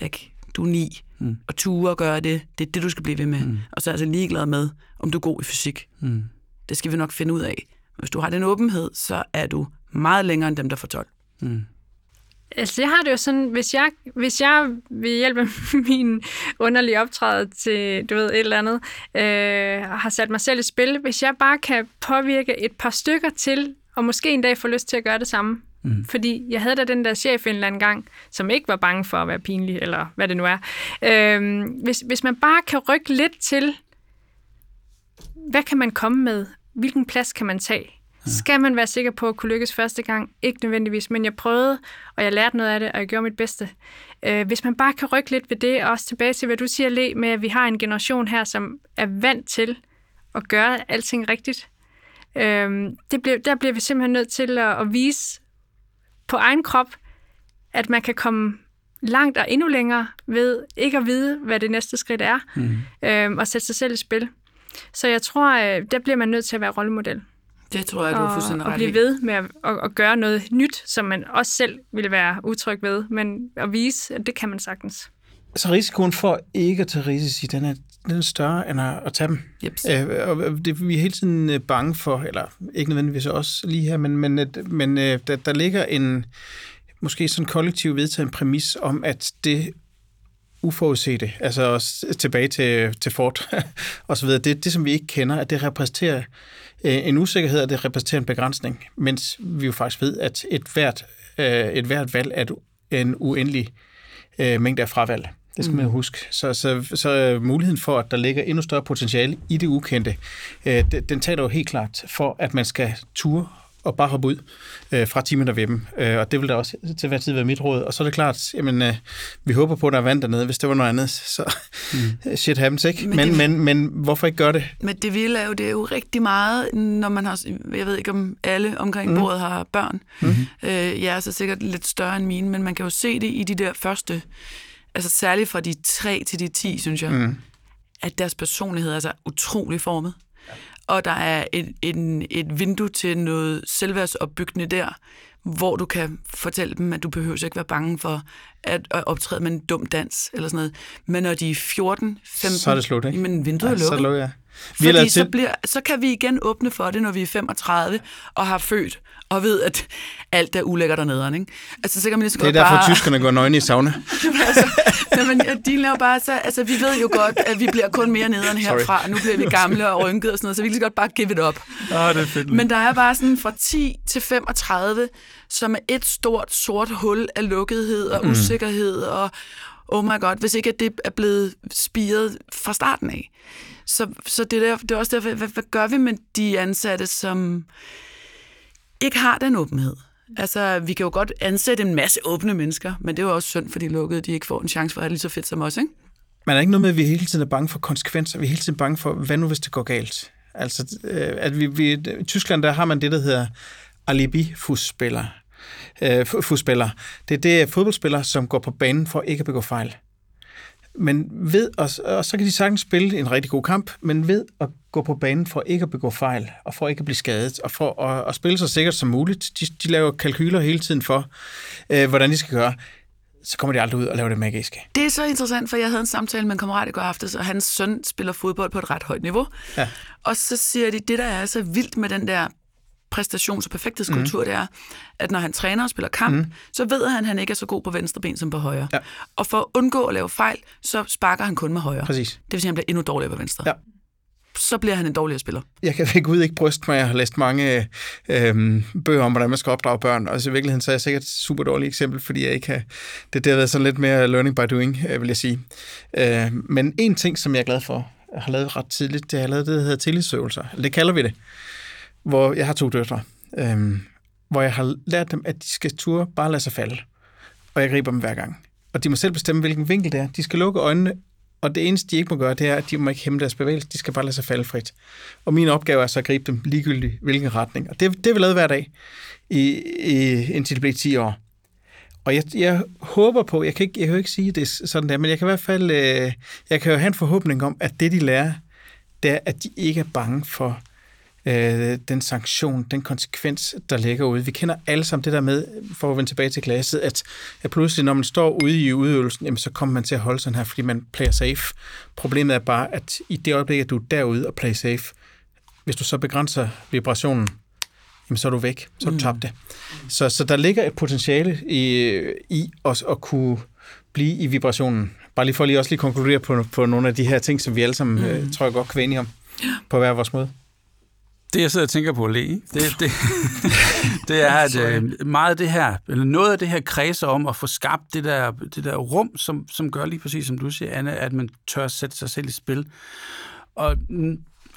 Ikke? Du er ni. Mm. Og ture og gøre det, det er det, du skal blive ved med. Mm. Og så er jeg altså ligeglad med, om du er god i fysik. Mm. Det skal vi nok finde ud af. Hvis du har den åbenhed, så er du meget længere end dem, der får 12. Mm. Altså, jeg har det jo sådan, hvis jeg, hvis jeg vil hjælpe *laughs* min underlige optræden til, du ved, et eller andet, øh, har sat mig selv i spil, hvis jeg bare kan påvirke et par stykker til, og måske en dag få lyst til at gøre det samme. Mm. Fordi jeg havde da den der chef en eller anden gang, som ikke var bange for at være pinlig, eller hvad det nu er. Øh, hvis, hvis man bare kan rykke lidt til, hvad kan man komme med? Hvilken plads kan man tage? Skal man være sikker på at kunne lykkes første gang? Ikke nødvendigvis, men jeg prøvede, og jeg lærte noget af det, og jeg gjorde mit bedste. Øh, hvis man bare kan rykke lidt ved det, og også tilbage til, hvad du siger, Le, med at vi har en generation her, som er vant til at gøre alting rigtigt. Øh, det bliver, der bliver vi simpelthen nødt til at, at vise på egen krop, at man kan komme langt og endnu længere ved ikke at vide, hvad det næste skridt er, mm. øh, og sætte sig selv i spil. Så jeg tror, øh, der bliver man nødt til at være rollemodel Det tror jeg, du er fuldstændig og ret blive i. ved med at, at, at gøre noget nyt, som man også selv ville være utryg ved, men at vise, at det kan man sagtens. Så risikoen for ikke at tage risici, den er, den er større end at, at tage dem. Jeps. Øh, og det, vi er hele tiden øh, bange for, eller ikke nødvendigvis også lige her, men, men, øh, men øh, der, der ligger en måske sådan kollektiv vedtaget præmis om, at det uforudsete, altså også tilbage til, til Ford *laughs* og så videre, det, det som vi ikke kender, at det repræsenterer øh, en usikkerhed, og det repræsenterer en begrænsning, mens vi jo faktisk ved, at et hvert, øh, et hvert valg er en uendelig øh, mængde af fravalg. Det skal man jo huske. Så, så, så øh, muligheden for, at der ligger endnu større potentiale i det ukendte, øh, den, den taler jo helt klart for, at man skal ture og bare hoppe ud øh, fra timerne ved dem. Øh, og det vil da også til hver tid være mit råd. Og så er det klart, jamen, øh, vi håber på, at der er vand dernede. Hvis det var noget andet, så mm. *laughs* shit happens, ikke? Men Men, det- men, men, hvorfor ikke gøre det? Men det vilde er jo, det er jo rigtig meget, når man har, jeg ved ikke om alle omkring mm. bordet har børn. Mm-hmm. Øh, jeg er så sikkert lidt større end mine, men man kan jo se det i de der første, altså særligt fra de 3 til de 10, synes jeg, mm. at deres personlighed er så utrolig formet. Og der er et, en, et vindue til noget selvværdsopbyggende der, hvor du kan fortælle dem, at du behøver ikke være bange for at, at optræde med en dum dans eller sådan noget. Men når de er 14, 15, Så er det slut, ikke? Men vinduet er så lukket. lukker jeg. Vi Fordi så, bliver, så kan vi igen åbne for det, når vi er 35 og har født, og ved, at alt er ulækkert dernede. Ikke? Altså, så kan man lige så det er derfor, bare... tyskerne går nøgne i sauna. *laughs* altså, ja, de laver bare så, altså, vi ved jo godt, at vi bliver kun mere nederen herfra, og nu bliver vi gamle og rynkede og sådan noget, så vi kan lige så godt bare give it up. Ah, det er fedt. Men der er bare sådan fra 10 til 35, som er et stort sort hul af lukkethed og Mm. usikkerhed, og oh my god, hvis ikke at det er blevet spiret fra starten af. Så, så det, er der, det er også derfor, hvad, hvad gør vi med de ansatte, som ikke har den åbenhed? Altså, vi kan jo godt ansætte en masse åbne mennesker, men det er jo også synd for de lukkede, de ikke får en chance for at have det lige så fedt som os, ikke? Men er der ikke noget med, at vi hele tiden er bange for konsekvenser? Vi er hele tiden bange for, hvad nu, hvis det går galt? Altså, øh, at vi, vi, i Tyskland, der har man det, der hedder alibi-fodspiller. øh, fodspiller. Det, det er fodboldspillere, som går på banen for ikke at begå fejl. Men ved, og, og så kan de sagtens spille en rigtig god kamp, men ved at gå på banen for ikke at begå fejl, og for ikke at blive skadet, og for at, at spille så sikkert som muligt. De, de laver kalkyler hele tiden for, øh, hvordan de skal gøre så kommer de aldrig ud og laver det magiske. Det er så interessant, for jeg havde en samtale med en kammerat i går aftes, og hans søn spiller fodbold på et ret højt niveau. Ja. Og så siger de, det der er så vildt med den der præstations- og perfekthedskultur, mm. det er, at når han træner og spiller kamp, mm. så ved han, at han ikke er så god på venstre ben som på højre. Ja. Og for at undgå at lave fejl, så sparker han kun med højre. Præcis. Det vil sige, at han bliver endnu dårligere på venstre. Ja. Så bliver han en dårligere spiller. Jeg kan ved Gud ikke bryste mig. Jeg har læst mange øh, bøger om, hvordan man skal opdrage børn. Og i virkeligheden så er jeg sikkert et super dårligt eksempel, fordi jeg ikke har... Det, det har været sådan lidt mere learning by doing, øh, vil jeg sige. Øh, men en ting, som jeg er glad for, jeg har lavet ret tidligt, det har jeg lavet det, der hedder tillidsøvelser. Det kalder vi det. Hvor jeg har to døtre. øhm, hvor jeg har lært dem, at de skal turde bare lade sig falde. Og jeg griber dem hver gang. Og de må selv bestemme, hvilken vinkel det er. De skal lukke øjnene og det eneste, de ikke må gøre, det er, at de må ikke hæmme deres bevægelse. De skal bare lade sig falde frit. Og min opgave er så at gribe dem ligegyldigt, hvilken retning. Og det, det har vi lavet hver dag, i, i, indtil det blev 10 år. Og jeg, jeg håber på, jeg kan, ikke, jeg kan jo ikke sige det sådan der, men jeg kan i hvert fald, øh, jeg kan jo have en forhåbning om, at det de lærer, det er, at de ikke er bange for øh, den sanktion, den konsekvens, der ligger ude. Vi kender alle sammen det der med, for at vende tilbage til klasset, at, at pludselig, når man står ude i udøvelsen, jamen, så kommer man til at holde sådan her, fordi man player safe. Problemet er bare, at i det øjeblik, at du er derude og play safe, hvis du så begrænser vibrationen, jamen, så er du væk, så er du mm. tabt det. Så, så der ligger et potentiale i, i at, at kunne blive i vibrationen. Bare lige for lige også lige konkludere på, på nogle af de her ting, som vi alle sammen, mm. øh, tror jeg godt kan om, på hver vores måde. Det, jeg sidder og tænker på, lige, det, det, *laughs* det er, at øh, meget af det her, eller noget af det her kredser om at få skabt det der, det der rum, som, som gør lige præcis, som du siger, Anne, at man tør sætte sig selv i spil. Og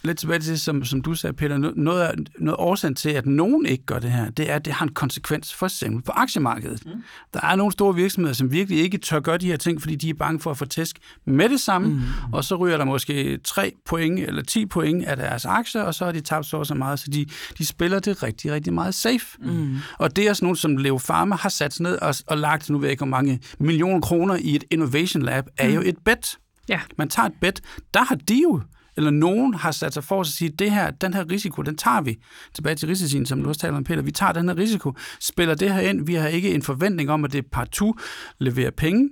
lidt tilbage til det, som, som du sagde, Peter, noget, noget årsagen til, at nogen ikke gør det her, det er, at det har en konsekvens for eksempel på aktiemarkedet. Mm. Der er nogle store virksomheder, som virkelig ikke tør gøre de her ting, fordi de er bange for at få tæsk med det samme, mm. og så ryger der måske 3 point eller 10 point af deres aktier, og så har de tabt så så meget, så de, de spiller det rigtig, rigtig meget safe. Mm. Og det er sådan nogen, som Leo Pharma har sat sig ned og, og lagt, nu ved jeg ikke, hvor mange millioner kroner i et innovation lab, er mm. jo et bet. Ja. Man tager et bet. Der har de jo eller nogen har sat sig for at sige, det her, den her risiko, den tager vi. Tilbage til risicien, som du også taler om, Peter. Vi tager den her risiko, spiller det her ind. Vi har ikke en forventning om, at det partout leverer penge.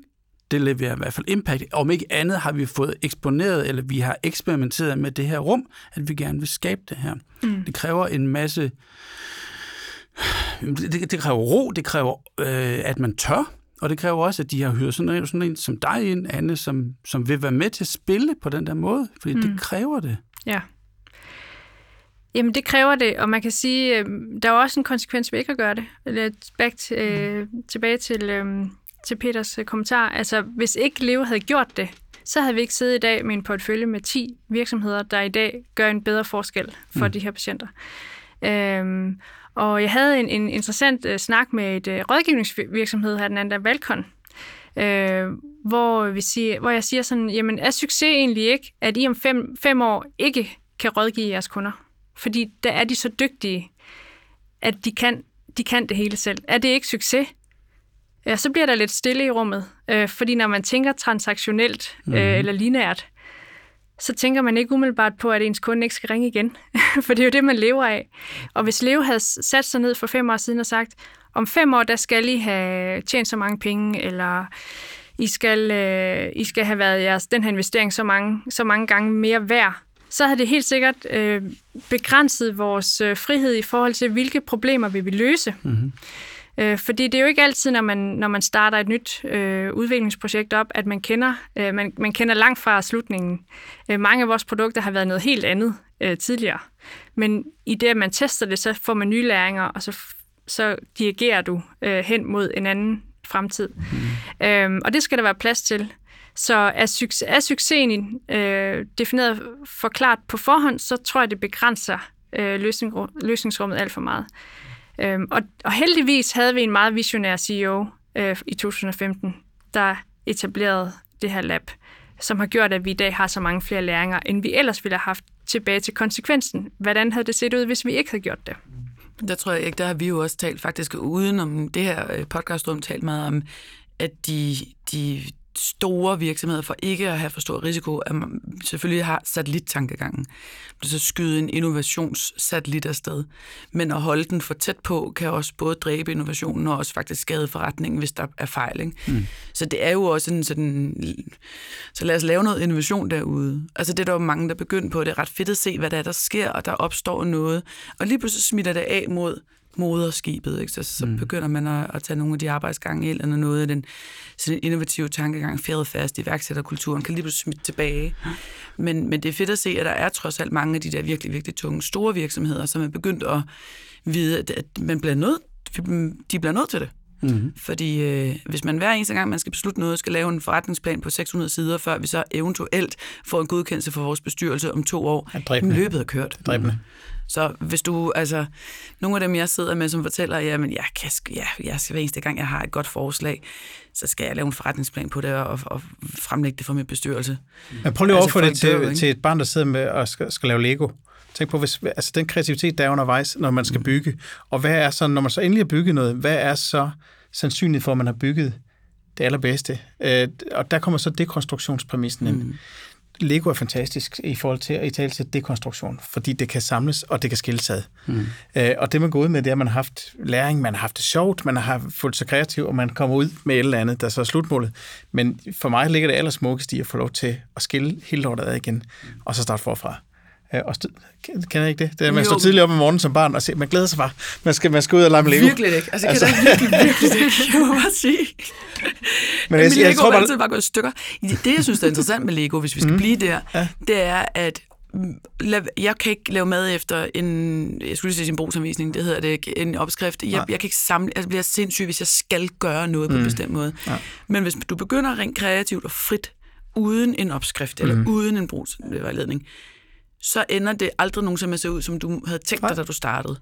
Det leverer i hvert fald impact. Om ikke andet har vi fået eksponeret, eller vi har eksperimenteret med det her rum, at vi gerne vil skabe det her. Mm. Det kræver en masse... *sighs* Det, det kræver ro, det kræver, øh, at man tør og det kræver også, at de har hyret sådan en, sådan en som dig ind, Anne, som, som vil være med til at spille på den der måde, fordi mm. det kræver det. Ja. Jamen, det kræver det, og man kan sige, øh, der er også en konsekvens ved ikke at gøre det. Eller back til, øh, tilbage til, øh, til Peters øh, kommentar. Altså, hvis ikke Leo havde gjort det, så havde vi ikke siddet i dag med en portefølje med 10 virksomheder, der i dag gør en bedre forskel for mm. de her patienter. Øhm, og jeg havde en, en interessant uh, snak med et uh, rådgivningsvirksomhed her, den anden der Valkon, uh, hvor, vi siger, hvor jeg siger sådan, jamen er succes egentlig ikke, at I om fem, fem år ikke kan rådgive jeres kunder? Fordi der er de så dygtige, at de kan, de kan det hele selv. Er det ikke succes? Ja, så bliver der lidt stille i rummet, øh, fordi når man tænker transaktionelt øh, mm-hmm. eller lineært, så tænker man ikke umiddelbart på, at ens kunde ikke skal ringe igen. *laughs* for det er jo det, man lever af. Og hvis Leo havde sat sig ned for fem år siden og sagt, om fem år, der skal I have tjent så mange penge, eller I skal, øh, I skal have været jeres, den her investering så mange, så mange gange mere værd, så havde det helt sikkert øh, begrænset vores øh, frihed i forhold til, hvilke problemer vi vil løse. Mm-hmm. Øh, fordi det er jo ikke altid, når man, når man starter et nyt øh, udviklingsprojekt op, at man kender, øh, man, man kender langt fra slutningen. Øh, mange af vores produkter har været noget helt andet øh, tidligere. Men i det, at man tester det, så får man nye læringer, og så, så dirigerer du øh, hen mod en anden fremtid. Mm. Øh, og det skal der være plads til. Så er, succes, er succesen øh, defineret for klart på forhånd, så tror jeg, det begrænser øh, løsning, løsningsrummet alt for meget. Øhm, og, og heldigvis havde vi en meget visionær CEO øh, i 2015, der etablerede det her lab, som har gjort, at vi i dag har så mange flere læringer, end vi ellers ville have haft tilbage til konsekvensen. Hvordan havde det set ud, hvis vi ikke havde gjort det? Der tror jeg ikke, der har vi jo også talt faktisk uden om det her øh, podcastrum talt meget om, at de, de store virksomheder for ikke at have for stor risiko, at man selvfølgelig har satellittankegangen. Så skyde en innovationssatellit afsted. Men at holde den for tæt på, kan også både dræbe innovationen og også faktisk skade forretningen, hvis der er fejl. Ikke? Mm. Så det er jo også en sådan... Så lad os lave noget innovation derude. Altså det er der jo mange, der begynder på. Det er ret fedt at se, hvad der er, der sker, og der opstår noget. Og lige pludselig smitter det af mod moderskibet, ikke? Så, så mm. begynder man at, at tage nogle af de arbejdsgange ind, eller noget af den sådan innovative tankegang, færdet fast, iværksætterkulturen, kan lige pludselig smitte tilbage. Men, men det er fedt at se, at der er trods alt mange af de der virkelig, virkelig tunge, store virksomheder, som er begyndt at vide, at, man bliver nødt, de bliver nødt til det. Mm-hmm. Fordi øh, hvis man hver eneste gang, man skal beslutte noget, skal lave en forretningsplan på 600 sider, før vi så eventuelt får en godkendelse for vores bestyrelse om to år, ja, løbet er kørt. Dræbende. Så hvis du, altså, nogle af dem, jeg sidder med, som fortæller, jamen, jeg kan, ja, jeg skal hver eneste gang, jeg har et godt forslag, så skal jeg lave en forretningsplan på det og, og fremlægge det for min bestyrelse. Men prøv lige at altså, overføre det til, dør, til et barn, der sidder med og skal, skal lave Lego. Tænk på, hvis, altså den kreativitet, der er undervejs, når man skal mm. bygge. Og hvad er så, når man så endelig har bygget noget, hvad er så sandsynligt for, at man har bygget det allerbedste? Øh, og der kommer så dekonstruktionspræmissen ind. Mm. Lego er fantastisk i forhold til at i tale til dekonstruktion, fordi det kan samles, og det kan skilles ad. Mm. Øh, og det, man går ud med, det er, at man har haft læring, man har haft det sjovt, man har følt sig kreativ, og man kommer ud med et eller andet, der så er slutmålet. Men for mig ligger det allersmukkeste i at få lov til at skille hele lortet ad igen, og så starte forfra. Øh, og kender ikke det? Det er, man står tidligt op om morgenen som barn og ser, man glæder sig bare. Man skal, man skal ud og lege med Lego. Virkelig ikke. Altså, altså. kan virkelig, virkelig ikke. *laughs* Jeg må bare sige. Men jeg, jeg, jeg tror bare... altid bare gå i stykker. Det, jeg synes, der er interessant med Lego, hvis vi skal mm. blive der, ja. det er, at jeg kan ikke lave mad efter en, jeg skulle sige en brugsanvisning, det hedder det, en opskrift. Jeg, jeg kan ikke samle, altså bliver sindssyg, hvis jeg skal gøre noget på mm. en bestemt måde. Ja. Men hvis du begynder rent kreativt og frit, uden en opskrift, eller mm. uden en brugsvejledning, så ender det aldrig nogensinde med at se ud, som du havde tænkt dig, da du startede.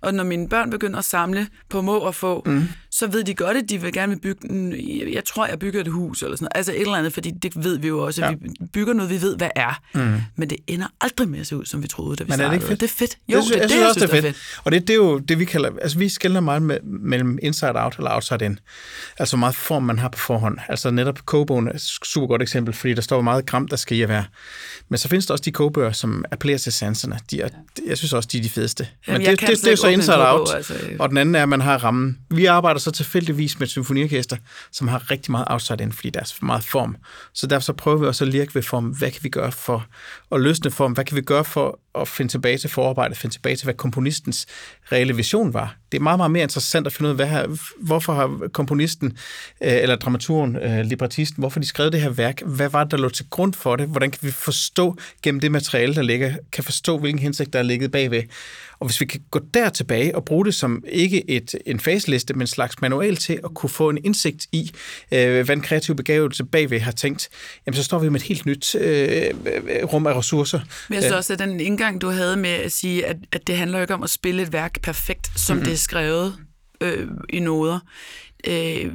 Og når mine børn begynder at samle på må og få, mm. så ved de godt, at de vil gerne vil bygge en, jeg tror, jeg bygger et hus, eller sådan noget. Altså et eller andet, fordi det ved vi jo også, at ja. vi bygger noget, vi ved, hvad er. Mm. Men det ender aldrig med at se ud, som vi troede, da vi Men startede. er det ikke fedt? Det er fedt. Jo, det, synes, det, jeg synes også, det er fedt. fedt. Og det, det er jo det, vi kalder, altså vi skældner meget med, mellem inside out eller outside in. Altså hvor meget form man har på forhånd. Altså netop kogebogen er et super godt eksempel, fordi der står meget gram, der skal i at være. Men så findes der også de kogebøger, som appellerer til sanserne. De er, jeg synes også, de er de fedeste. Jamen, Men det, det, det, er så inside out. Altså, øh. Og den anden er, at man har rammen. Vi arbejder så tilfældigvis med et symfoniorkester, som har rigtig meget outside in, fordi der er så meget form. Så derfor så prøver vi også at lirke ved form. Hvad kan vi gøre for at løsne form? Hvad kan vi gøre for at finde tilbage til forarbejdet, finde tilbage til, hvad komponistens reelle vision var? Det er meget, meget mere interessant at finde ud af, hvad her, hvorfor har komponisten, øh, eller dramaturgen, øh, librettisten, hvorfor de skrev det her værk? Hvad var det, der lå til grund for det? Hvordan kan vi forstå gennem det materiale, der ligger, kan forstå, hvilken hensigt, der er ligget bagved? Og hvis vi kan gå der tilbage og bruge det som ikke et, en faseliste, men en slags manual til at kunne få en indsigt i, øh, hvad en kreativ begævelse bagved har tænkt, jamen så står vi med et helt nyt øh, rum af ressourcer. Men jeg synes også, at den indgang, du havde med at sige, at, at det handler ikke om at spille et værk perfekt, som mm-hmm. det er skrevet øh, i noder. Øh,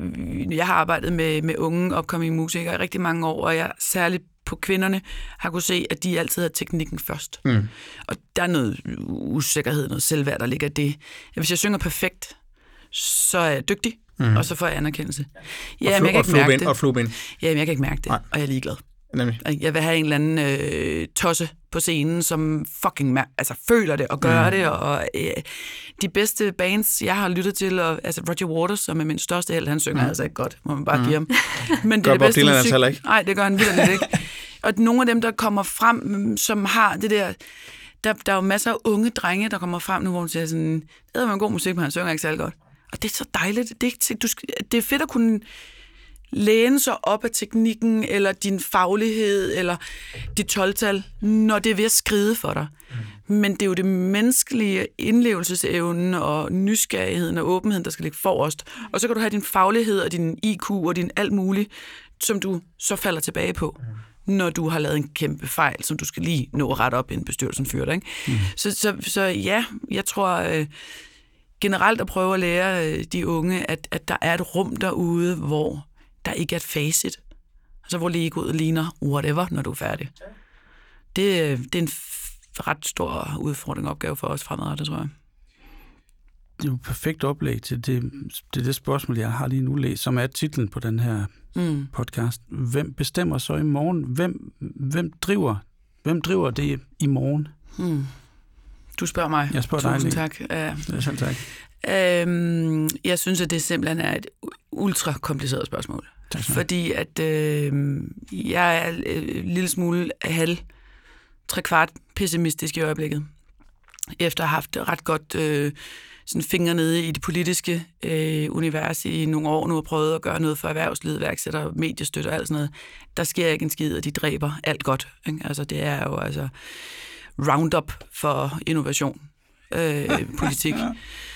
jeg har arbejdet med, med unge opkommende musikere i rigtig mange år, og jeg særligt på kvinderne har kunne se, at de altid har teknikken først. Mm. Og der er noget usikkerhed, noget selvværd, der ligger i det. Hvis jeg synger perfekt, så er jeg dygtig, mm. og så får jeg anerkendelse. Ja, og, men jeg kan ikke mærke det. Og. Ja, men jeg kan ikke mærke det, Nej. og jeg er ligeglad. Nemlig. Jeg vil have en eller anden øh, tosse på scenen, som fucking altså, føler det og gør mm. det. Og øh, de bedste bands, jeg har lyttet til, og, altså Roger Waters, som er min største held, han synger mm. altså ikke godt, må man bare mm. give ham. Men det gør er det bedste Dylan altså musik. ikke? Nej, det gør han virkelig ikke. *laughs* Og nogle af dem, der kommer frem, som har det der... Der, der er jo masser af unge drenge, der kommer frem nu, hvor man siger sådan, det er en god musik, men han synger ikke særlig godt. Og det er så dejligt. Det er, ikke, du, det er fedt at kunne læne sig op af teknikken, eller din faglighed, eller dit 12 når det er ved at skride for dig. Mm. Men det er jo det menneskelige indlevelsesevnen og nysgerrigheden og åbenheden, der skal ligge forrest. Og så kan du have din faglighed og din IQ og din alt muligt, som du så falder tilbage på. Mm. Når du har lavet en kæmpe fejl, som du skal lige nå ret op, inden bestyrelsen fyrer dig. Ikke? Mm. Så, så, så ja, jeg tror øh, generelt at prøve at lære øh, de unge, at, at der er et rum derude, hvor der ikke er et facit. Altså hvor legoet ligner whatever, når du er færdig. Det, det er en ret stor udfordring opgave for os fremadrettet, tror jeg. det er jo et perfekt oplæg til det, det, det spørgsmål, jeg har lige nu læst, som er titlen på den her mm. podcast. Hvem bestemmer så i morgen? Hvem, hvem, driver, hvem driver det i morgen? Mm. Du spørger mig. Jeg spørger Tusind dig tak. Ja. Selv tak. Øhm, jeg synes, at det simpelthen er et ultra kompliceret spørgsmål. Tak, fordi at øh, jeg er en lille smule halv kvart pessimistisk i øjeblikket. Efter at have haft ret godt øh, sådan fingre nede i det politiske øh, univers i nogle år nu og prøvet at gøre noget for erhvervslivet, værksætter, mediestøtte og alt sådan noget. Der sker ikke en skid, og de dræber alt godt. Ikke? Altså, det er jo altså roundup for innovation øh, *laughs* politik.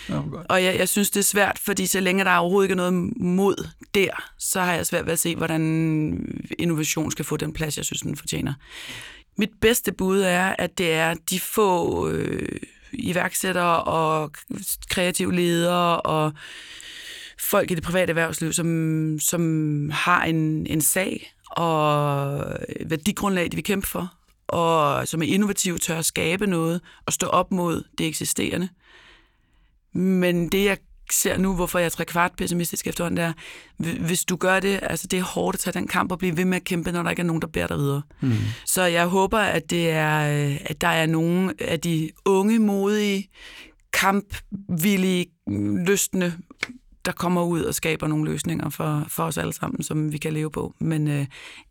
ja, og jeg, jeg synes, det er svært, fordi så længe der overhovedet ikke er noget mod der, så har jeg svært ved at se, hvordan innovation skal få den plads, jeg synes, den fortjener. Mit bedste bud er, at det er de få øh, iværksættere og kreative ledere og folk i det private erhvervsliv, som, som har en, en sag og værdigrundlag, de vil kæmpe for, og som er innovative, tør at skabe noget og stå op mod det eksisterende. Men det, jeg ser nu, hvorfor jeg er kvart pessimistisk efterhånden, det er, hvis du gør det, altså det er hårdt at tage den kamp og blive ved med at kæmpe, når der ikke er nogen, der bærer dig videre. Mm. Så jeg håber, at, det er, at der er nogen af de unge, modige, kampvillige, lystende, der kommer ud og skaber nogle løsninger for, for os alle sammen, som vi kan leve på. Men øh,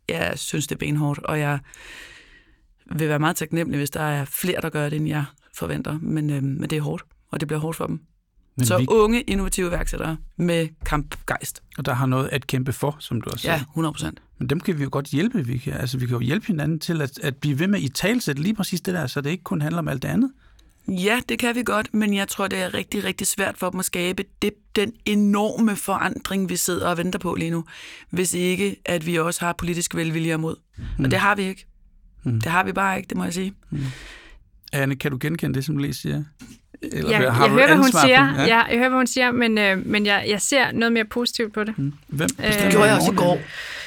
jeg synes, det er benhårdt, og jeg vil være meget taknemmelig, hvis der er flere, der gør det, end jeg forventer. Men, øh, men det er hårdt, og det bliver hårdt for dem. Men så vi... unge, innovative værksættere med kampgejst. Og der har noget at kæmpe for, som du også. Ja, 100 procent. Men dem kan vi jo godt hjælpe. Vi kan, altså, vi kan jo hjælpe hinanden til at, at blive ved med i talsæt lige præcis det der, så det ikke kun handler om alt det andet. Ja, det kan vi godt, men jeg tror, det er rigtig, rigtig svært for dem at skabe det, den enorme forandring, vi sidder og venter på lige nu, hvis ikke, at vi også har politisk velvilje mod. Mm. Og det har vi ikke. Mm. Det har vi bare ikke, det må jeg sige. Mm. Anne, kan du genkende det, som Lee siger? Eller ja, har jeg, hører, hvad hun siger, ja. ja, jeg hører, hvad hun siger, men, øh, men jeg, jeg ser noget mere positivt på det. Mm. Hvem øh, det gjorde jeg også i går.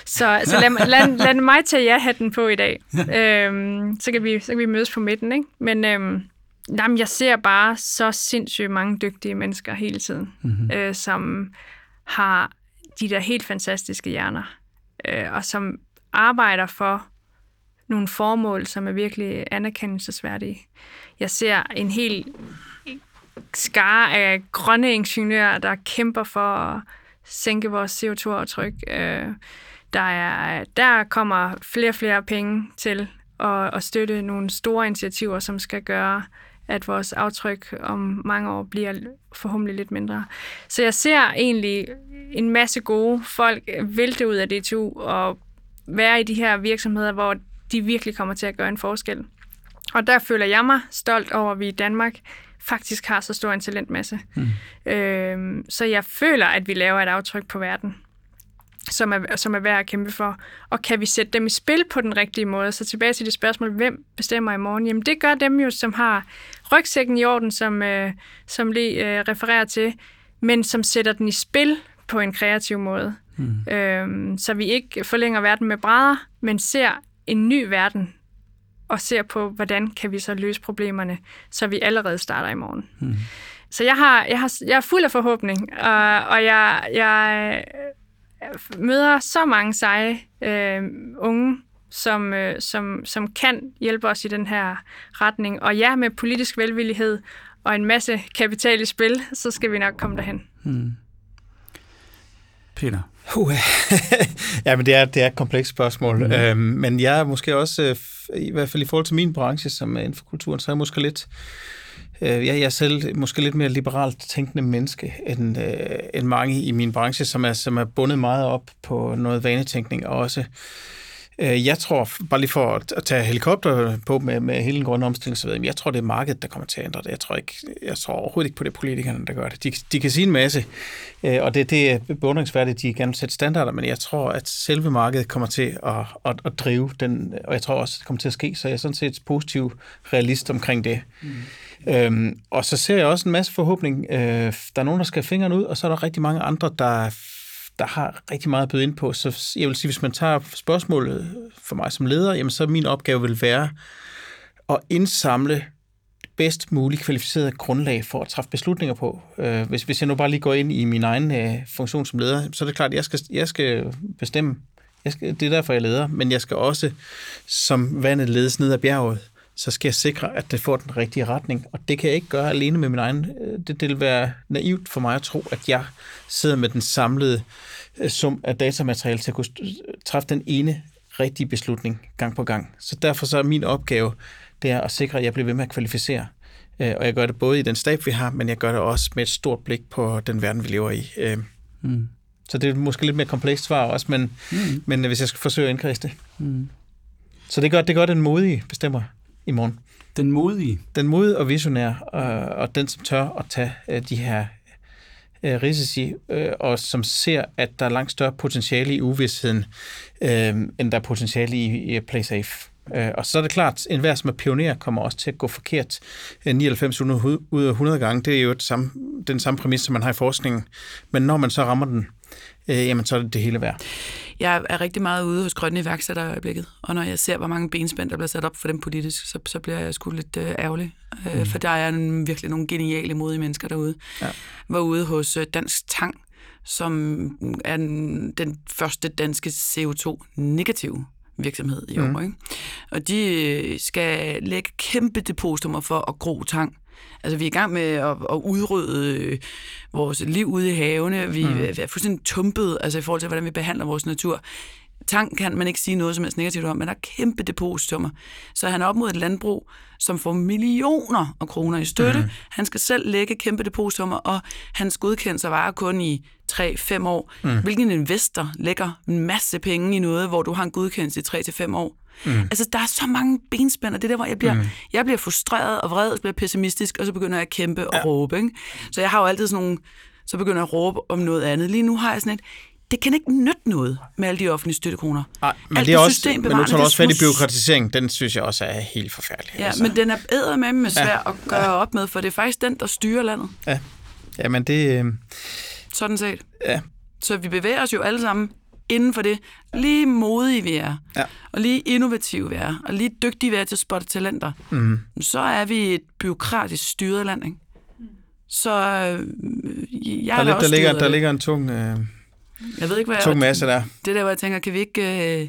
Så, så lad, lad, lad mig tage ja-hatten på i dag. Øhm, så, kan vi, så kan vi mødes på midten. Ikke? Men øhm, jamen, jeg ser bare så sindssygt mange dygtige mennesker hele tiden, mm-hmm. øh, som har de der helt fantastiske hjerner, øh, og som arbejder for nogle formål, som er virkelig anerkendelsesværdige. Jeg ser en helt skare af grønne ingeniører, der kæmper for at sænke vores CO2-aftryk. Øh, der, er, der kommer flere og flere penge til at, at støtte nogle store initiativer, som skal gøre, at vores aftryk om mange år bliver forhåbentlig lidt mindre. Så jeg ser egentlig en masse gode folk vælte ud af DTU og være i de her virksomheder, hvor de virkelig kommer til at gøre en forskel. Og der føler jeg mig stolt over, at vi i Danmark faktisk har så stor en talentmasse. Mm. Øhm, så jeg føler, at vi laver et aftryk på verden, som er, som er værd at kæmpe for. Og kan vi sætte dem i spil på den rigtige måde? Så tilbage til det spørgsmål, hvem bestemmer i morgen? Jamen det gør dem jo, som har rygsækken i orden, som, øh, som lige øh, refererer til, men som sætter den i spil på en kreativ måde. Mm. Øhm, så vi ikke forlænger verden med brædder, men ser en ny verden og ser på, hvordan kan vi så løse problemerne, så vi allerede starter i morgen. Mm. Så jeg, har, jeg, har, jeg er fuld af forhåbning, og, og jeg, jeg møder så mange seje øh, unge, som, øh, som, som kan hjælpe os i den her retning. Og ja, med politisk velvillighed og en masse kapital i spil, så skal vi nok komme derhen. Hmm. Peter? Uh, *laughs* ja, men det er, det er et komplekst spørgsmål. Mm. Øhm, men jeg er måske også, øh, i hvert fald i forhold til min branche, som er inden for kulturen, så er jeg måske lidt, øh, jeg er selv måske lidt mere liberalt tænkende menneske, end, øh, end mange i min branche, som er, som er bundet meget op på noget vanetænkning, og også jeg tror, bare lige for at tage helikopter på med, med hele den grønne omstilling, så ved jeg, jeg tror, det er markedet, der kommer til at ændre det. Jeg tror, ikke, jeg tror overhovedet ikke på det politikerne, der gør det. De, de kan sige en masse, øh, og det, det er beundringsværdigt, de kan sætte standarder, men jeg tror, at selve markedet kommer til at, at, at drive den, og jeg tror også, det kommer til at ske, så jeg er sådan set positiv realist omkring det. Mm. Øhm, og så ser jeg også en masse forhåbning. Øh, der er nogen, der skal fingrene ud, og så er der rigtig mange andre, der der har rigtig meget at byde ind på. Så jeg vil sige, hvis man tager spørgsmålet for mig som leder, jamen så min opgave vil være at indsamle bedst muligt kvalificeret grundlag for at træffe beslutninger på. Øh, hvis, hvis jeg nu bare lige går ind i min egen øh, funktion som leder, så er det klart, at jeg skal, jeg skal bestemme. Jeg skal, det er derfor, jeg leder, men jeg skal også, som vandet ledes ned ad bjerget, så skal jeg sikre, at det får den rigtige retning. Og det kan jeg ikke gøre alene med min egen. Øh, det, det vil være naivt for mig at tro, at jeg sidder med den samlede øh, sum af datamateriale til at kunne træffe den ene rigtige beslutning gang på gang. Så derfor så er min opgave, det er at sikre, at jeg bliver ved med at kvalificere. Øh, og jeg gør det både i den stab, vi har, men jeg gør det også med et stort blik på den verden, vi lever i. Mm. Så det er måske lidt mere komplekst svar også, men, mm. men hvis jeg skal forsøge at indkredse det. Mm. Så det gør, det gør den modige bestemmer i morgen. Den modige? Den modige og visionær, og, og den, som tør at tage uh, de her uh, risici, uh, og som ser, at der er langt større potentiale i uvidsheden, uh, end der er potentiale i, i play safe. Uh, og så er det klart, at enhver, som er pioner, kommer også til at gå forkert 99 ud af 100 gange. Det er jo det samme, den samme præmis, som man har i forskningen. Men når man så rammer den, uh, jamen så er det det hele værd. Jeg er rigtig meget ude hos grønne iværksættere i øjeblikket, og når jeg ser, hvor mange benspænd, der bliver sat op for dem politisk, så, så bliver jeg sgu lidt øh, ærgerlig. Øh, mm. For der er en, virkelig nogle geniale, modige mennesker derude. Ja. Var ude hos øh, Dansk Tang, som er den, den første danske CO2-negative virksomhed i mm. år. Ikke? Og de øh, skal lægge kæmpe depositumer for at gro tang. Altså, vi er i gang med at, at udrydde øh, vores liv ude i havene. Vi mm. er fuldstændig tumpet altså, i forhold til, hvordan vi behandler vores natur. Tang kan man ikke sige noget som helst negativt om, men der er kæmpe depositummer. Så han er op mod et landbrug, som får millioner af kroner i støtte. Mm. Han skal selv lægge kæmpe depositummer, og hans godkendelse varer kun i 3-5 år. Mm. Hvilken investor lægger en masse penge i noget, hvor du har en godkendelse i 3-5 år? Mm. Altså, der er så mange benspænd, og det er der, hvor jeg bliver, mm. jeg bliver frustreret og vred, og bliver pessimistisk, og så begynder jeg at kæmpe og ja. råbe. Ikke? Så jeg har jo altid sådan nogle, så begynder jeg at råbe om noget andet. Lige nu har jeg sådan et, det kan ikke nytte noget med alle de offentlige støttekroner. Nej, men, det er også, men nu tager du også fat i byråkratisering. Den synes jeg også er helt forfærdelig. Ja, altså. men den er bedre med med svær ja. at gøre ja. op med, for det er faktisk den, der styrer landet. Ja, ja men det... Øh... Sådan set. Ja. Så vi bevæger os jo alle sammen inden for det. Lige modige vi er, ja. og lige innovative vi er, og lige dygtige vi er til at spotte talenter. Mm. Så er vi et byråkratisk styret land, ikke? Så øh, jeg der, er der, ligger, der ligger en tung... Øh jeg ved ikke, hvad Tung jeg, masse der. Det der, hvor jeg tænker, kan vi ikke øh,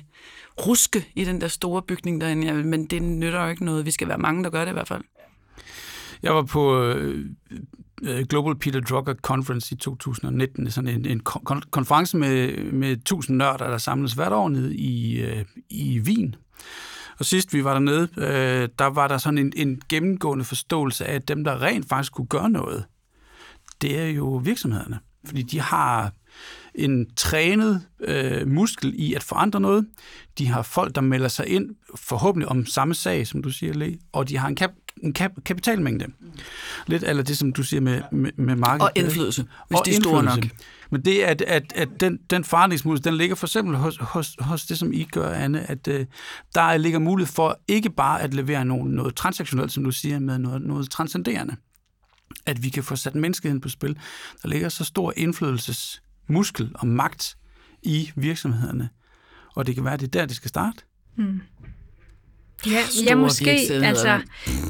ruske i den der store bygning derinde? Ja, men det nytter jo ikke noget. Vi skal være mange, der gør det i hvert fald. Jeg var på øh Øh, Global Peter Drucker Conference i 2019, sådan en, en kon- konference med, med 1000 nørder, der samles hvert år nede i, øh, i Wien. Og sidst vi var dernede, øh, der var der sådan en, en gennemgående forståelse af, at dem, der rent faktisk kunne gøre noget, det er jo virksomhederne. Fordi de har en trænet øh, muskel i at forandre noget. De har folk, der melder sig ind, forhåbentlig om samme sag, som du siger, Le, og de har en, kap, en kap, kapitalmængde. Lidt eller det, som du siger med, med, med markedet. Og indflydelse, hvis og de er store nok. Men det er, at, at, at den, den forandringsmulighed, den ligger for eksempel hos, hos, hos det, som I gør, Anne, at uh, der ligger mulighed for ikke bare at levere noget, noget transaktionelt, som du siger, med noget, noget transcenderende. At vi kan få sat menneskeheden på spil. Der ligger så stor indflydelses muskel og magt i virksomhederne. Og det kan være, at det er der, det skal starte. Mm. Ja, ja, måske, altså,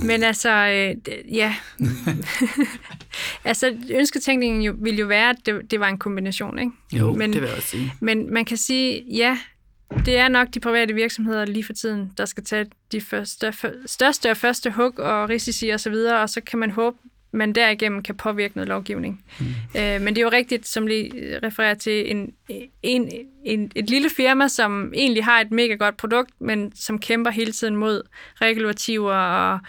men altså, øh, ja. *laughs* altså, ønsketænkningen jo, vil jo være, at det, det var en kombination, ikke? Jo, men, det vil jeg også sige. Men man kan sige, ja, det er nok de private virksomheder lige for tiden, der skal tage de første, største og første hug og risici og så videre, og så kan man håbe, man derigennem kan påvirke noget lovgivning. Mm. Øh, men det er jo rigtigt, som lige refererer til, en, en, en, et lille firma, som egentlig har et mega godt produkt, men som kæmper hele tiden mod regulativer og,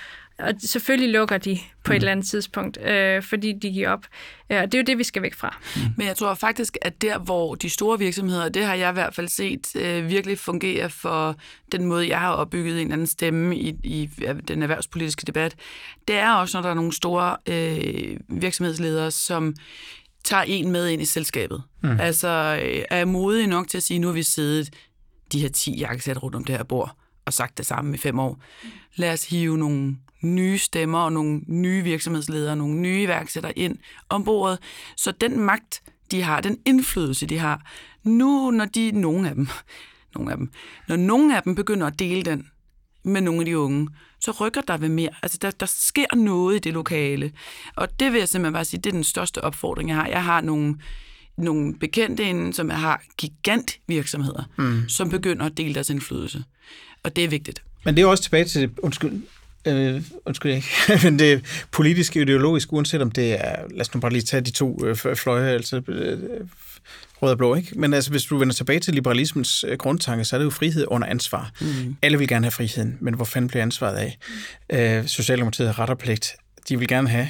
og selvfølgelig lukker de på mm. et eller andet tidspunkt, øh, fordi de giver op. Ja, og det er jo det, vi skal væk fra. Mm. Men jeg tror faktisk, at der, hvor de store virksomheder, det har jeg i hvert fald set, øh, virkelig fungerer for den måde, jeg har opbygget en eller anden stemme i, i den erhvervspolitiske debat, det er også, når der er nogle store øh, virksomhedsledere, som tager en med ind i selskabet. Mm. Altså øh, er modige nok til at sige, nu har vi siddet de her 10 jakkesæt rundt om det her bord, og sagt det samme i fem år. Lad os hive nogle nye stemmer og nogle nye virksomhedsledere, nogle nye iværksættere ind om bordet. Så den magt, de har, den indflydelse, de har, nu når de, nogle af dem, *laughs* nogle af dem, når nogle af dem begynder at dele den, med nogle af de unge, så rykker der ved mere. Altså, der, der sker noget i det lokale. Og det vil jeg simpelthen bare sige, det er den største opfordring, jeg har. Jeg har nogle, nogle bekendte inden, som har gigantvirksomheder, mm. som begynder at dele deres indflydelse. Og det er vigtigt. Men det er også tilbage til, undskyld, øh, undskyld ikke, *laughs* men det politisk ideologisk, uanset om det er, lad os nu bare lige tage de to øh, fløje, altså øh, rød og blå, ikke? Men altså, hvis du vender tilbage til liberalismens øh, grundtanke, så er det jo frihed under ansvar. Mm. Alle vil gerne have friheden, men hvor fanden bliver ansvaret af? Mm. Øh, Socialdemokratiet har ret og pligt. De vil gerne have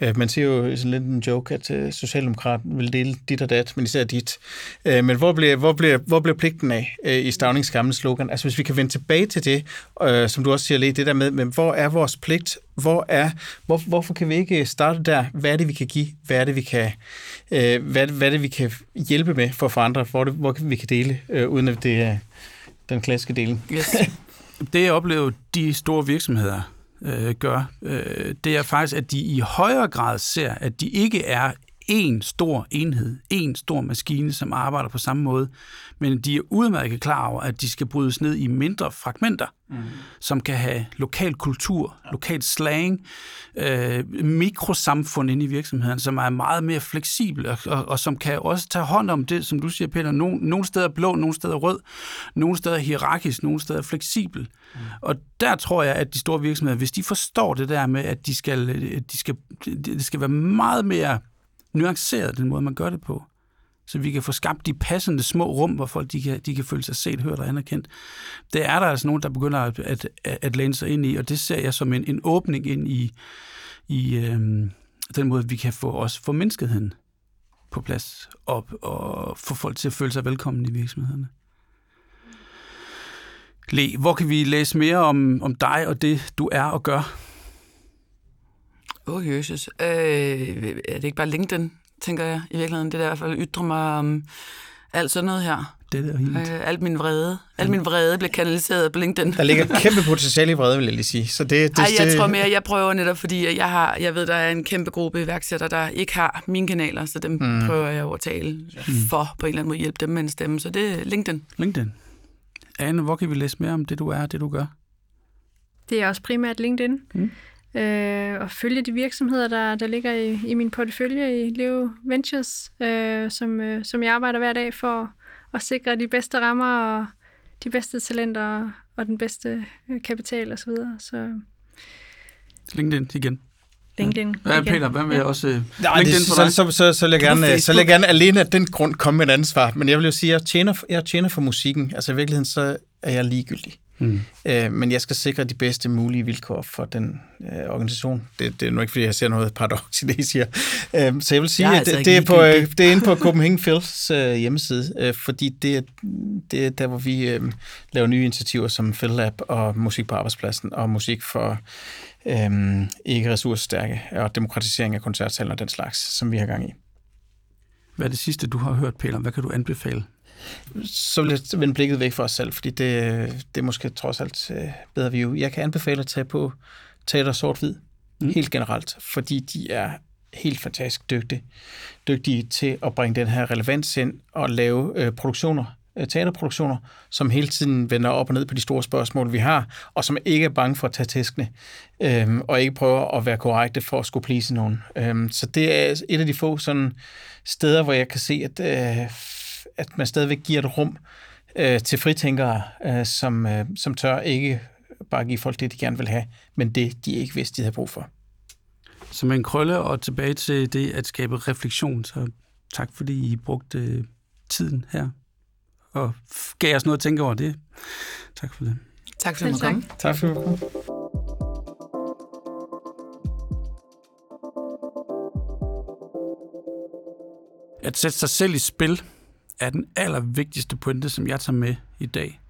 Øh, man siger jo sådan lidt en joke, at øh, Socialdemokraten vil dele dit og dat, men især dit. Øh, men hvor bliver, hvor bliver, hvor bliver pligten af i Stavnings gamle slogan? Altså hvis vi kan vende tilbage til det, som du også siger lidt, det der med, men hvor er vores pligt? Hvor er, hvor, hvorfor kan vi ikke starte der? Hvad er det, vi kan give? Hvad er det, vi kan, hvad, hvad er det, vi kan hjælpe med for at forandre? Hvor, det, hvor vi kan dele, uden at det er den klassiske deling? Yes. *laughs* det jeg oplever, de store virksomheder, øh, gør, øh, det er faktisk, at de i højere grad ser, at de ikke er en stor enhed, en stor maskine, som arbejder på samme måde, men de er udmærket klar over, at de skal brydes ned i mindre fragmenter, mm. som kan have lokal kultur, ja. lokal slang, øh, mikrosamfund inde i virksomheden, som er meget mere fleksibel, og, og, og som kan også tage hånd om det, som du siger, Peter, nogle, nogle steder blå, nogle steder rød, nogle steder hierarkisk, nogle steder fleksibel. Mm. Og der tror jeg, at de store virksomheder, hvis de forstår det der med, at de skal, de skal, det skal være meget mere nuanceret, den måde, man gør det på. Så vi kan få skabt de passende små rum, hvor folk de kan, de kan føle sig set, hørt og anerkendt. Det er der altså nogen, der begynder at, at, at læne sig ind i, og det ser jeg som en, en åbning ind i, i øhm, den måde, vi kan få også få menneskeheden på plads op og få folk til at føle sig velkommen i virksomhederne. Le, hvor kan vi læse mere om, om dig og det, du er og gør? Åh, oh, Jesus. Øh, er det ikke bare LinkedIn, tænker jeg i virkeligheden? Det der i hvert fald ytrer mig om alt sådan noget her. Det der helt. Øh, alt min vrede. Alt min vrede bliver kanaliseret på LinkedIn. Der ligger *laughs* kæmpe potentiale i vrede, vil jeg lige sige. Så det, det, Ej, jeg det... tror mere, jeg prøver netop, fordi jeg, har, jeg ved, der er en kæmpe gruppe iværksættere, der ikke har mine kanaler, så dem mm. prøver jeg at tale mm. for på en eller anden måde hjælpe dem med en stemme. Så det er LinkedIn. LinkedIn. Anne, hvor kan vi læse mere om det, du er og det, du gør? Det er også primært LinkedIn. Mm øh, og følge de virksomheder, der, der ligger i, i min portefølje i Leo Ventures, øh, som, øh, som jeg arbejder hver dag for at sikre de bedste rammer og de bedste talenter og den bedste øh, kapital osv. Så, videre. så LinkedIn igen. LinkedIn. Ja, Peter, hvad med ja. også uh, Nej, LinkedIn det, for dig? Så, så, så, så, vil jeg gerne, så vil jeg gerne alene af den grund komme med et ansvar. Men jeg vil jo sige, at jeg tjener, jeg tjener for musikken. Altså i virkeligheden, så er jeg ligegyldig. Mm. Øh, men jeg skal sikre de bedste mulige vilkår for den øh, organisation. Det, det er nu ikke, fordi jeg ser noget paradoks i det, I siger. Øh, så jeg vil sige, jeg at altså det, det, er på, øh, det er inde på Copenhagen Phils øh, hjemmeside, øh, fordi det er, det er der, hvor vi øh, laver nye initiativer som Phil Lab og musik på arbejdspladsen og musik for øh, ikke ressourcestærke og demokratisering af koncertsalen og den slags, som vi har gang i. Hvad er det sidste, du har hørt, Peter? Hvad kan du anbefale? Så vil jeg vende blikket væk fra os selv, fordi det, det er måske trods alt øh, bedre view. Jeg kan anbefale at tage på teater sort-hvid, mm. helt generelt, fordi de er helt fantastisk dygtige, dygtige til at bringe den her relevans ind og lave øh, produktioner, øh, teaterproduktioner, som hele tiden vender op og ned på de store spørgsmål, vi har, og som ikke er bange for at tage tæskene, øh, og ikke prøver at være korrekte for at skulle plise nogen. Øh, så det er et af de få sådan steder, hvor jeg kan se, at øh, at man stadigvæk giver et rum øh, til fritænkere, øh, som, øh, som tør ikke bare give folk det, de gerne vil have, men det, de ikke vidste, de havde brug for. Som en krølle og tilbage til det at skabe refleksion, så tak fordi I brugte øh, tiden her og gav os noget at tænke over det. Tak for det. Tak for, at du. Tak for, at. At sætte sig selv i spil er den allervigtigste pointe, som jeg tager med i dag.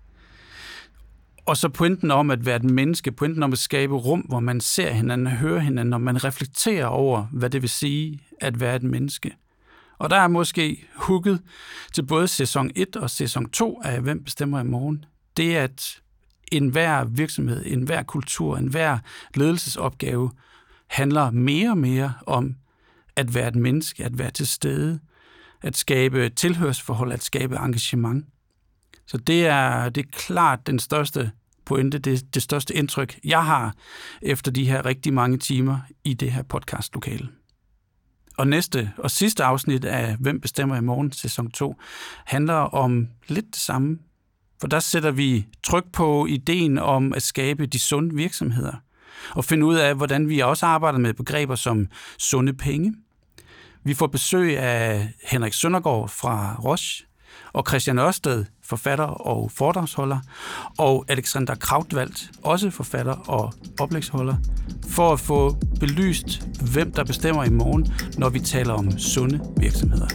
Og så pointen om at være et menneske, pointen om at skabe rum, hvor man ser hinanden og hører hinanden, og man reflekterer over, hvad det vil sige at være et menneske. Og der er måske hugget til både sæson 1 og sæson 2 af Hvem bestemmer i morgen. Det er, at enhver virksomhed, enhver kultur, enhver ledelsesopgave handler mere og mere om at være et menneske, at være til stede, at skabe tilhørsforhold, at skabe engagement. Så det er, det er klart den største pointe, det, det største indtryk, jeg har efter de her rigtig mange timer i det her podcastlokale. Og næste og sidste afsnit af Hvem bestemmer i morgen, sæson 2, handler om lidt det samme. For der sætter vi tryk på ideen om at skabe de sunde virksomheder, og finde ud af, hvordan vi også arbejder med begreber som sunde penge. Vi får besøg af Henrik Søndergaard fra Roche, og Christian Ørsted, forfatter og foredragsholder, og Alexander Krautvald, også forfatter og oplægsholder, for at få belyst, hvem der bestemmer i morgen, når vi taler om sunde virksomheder.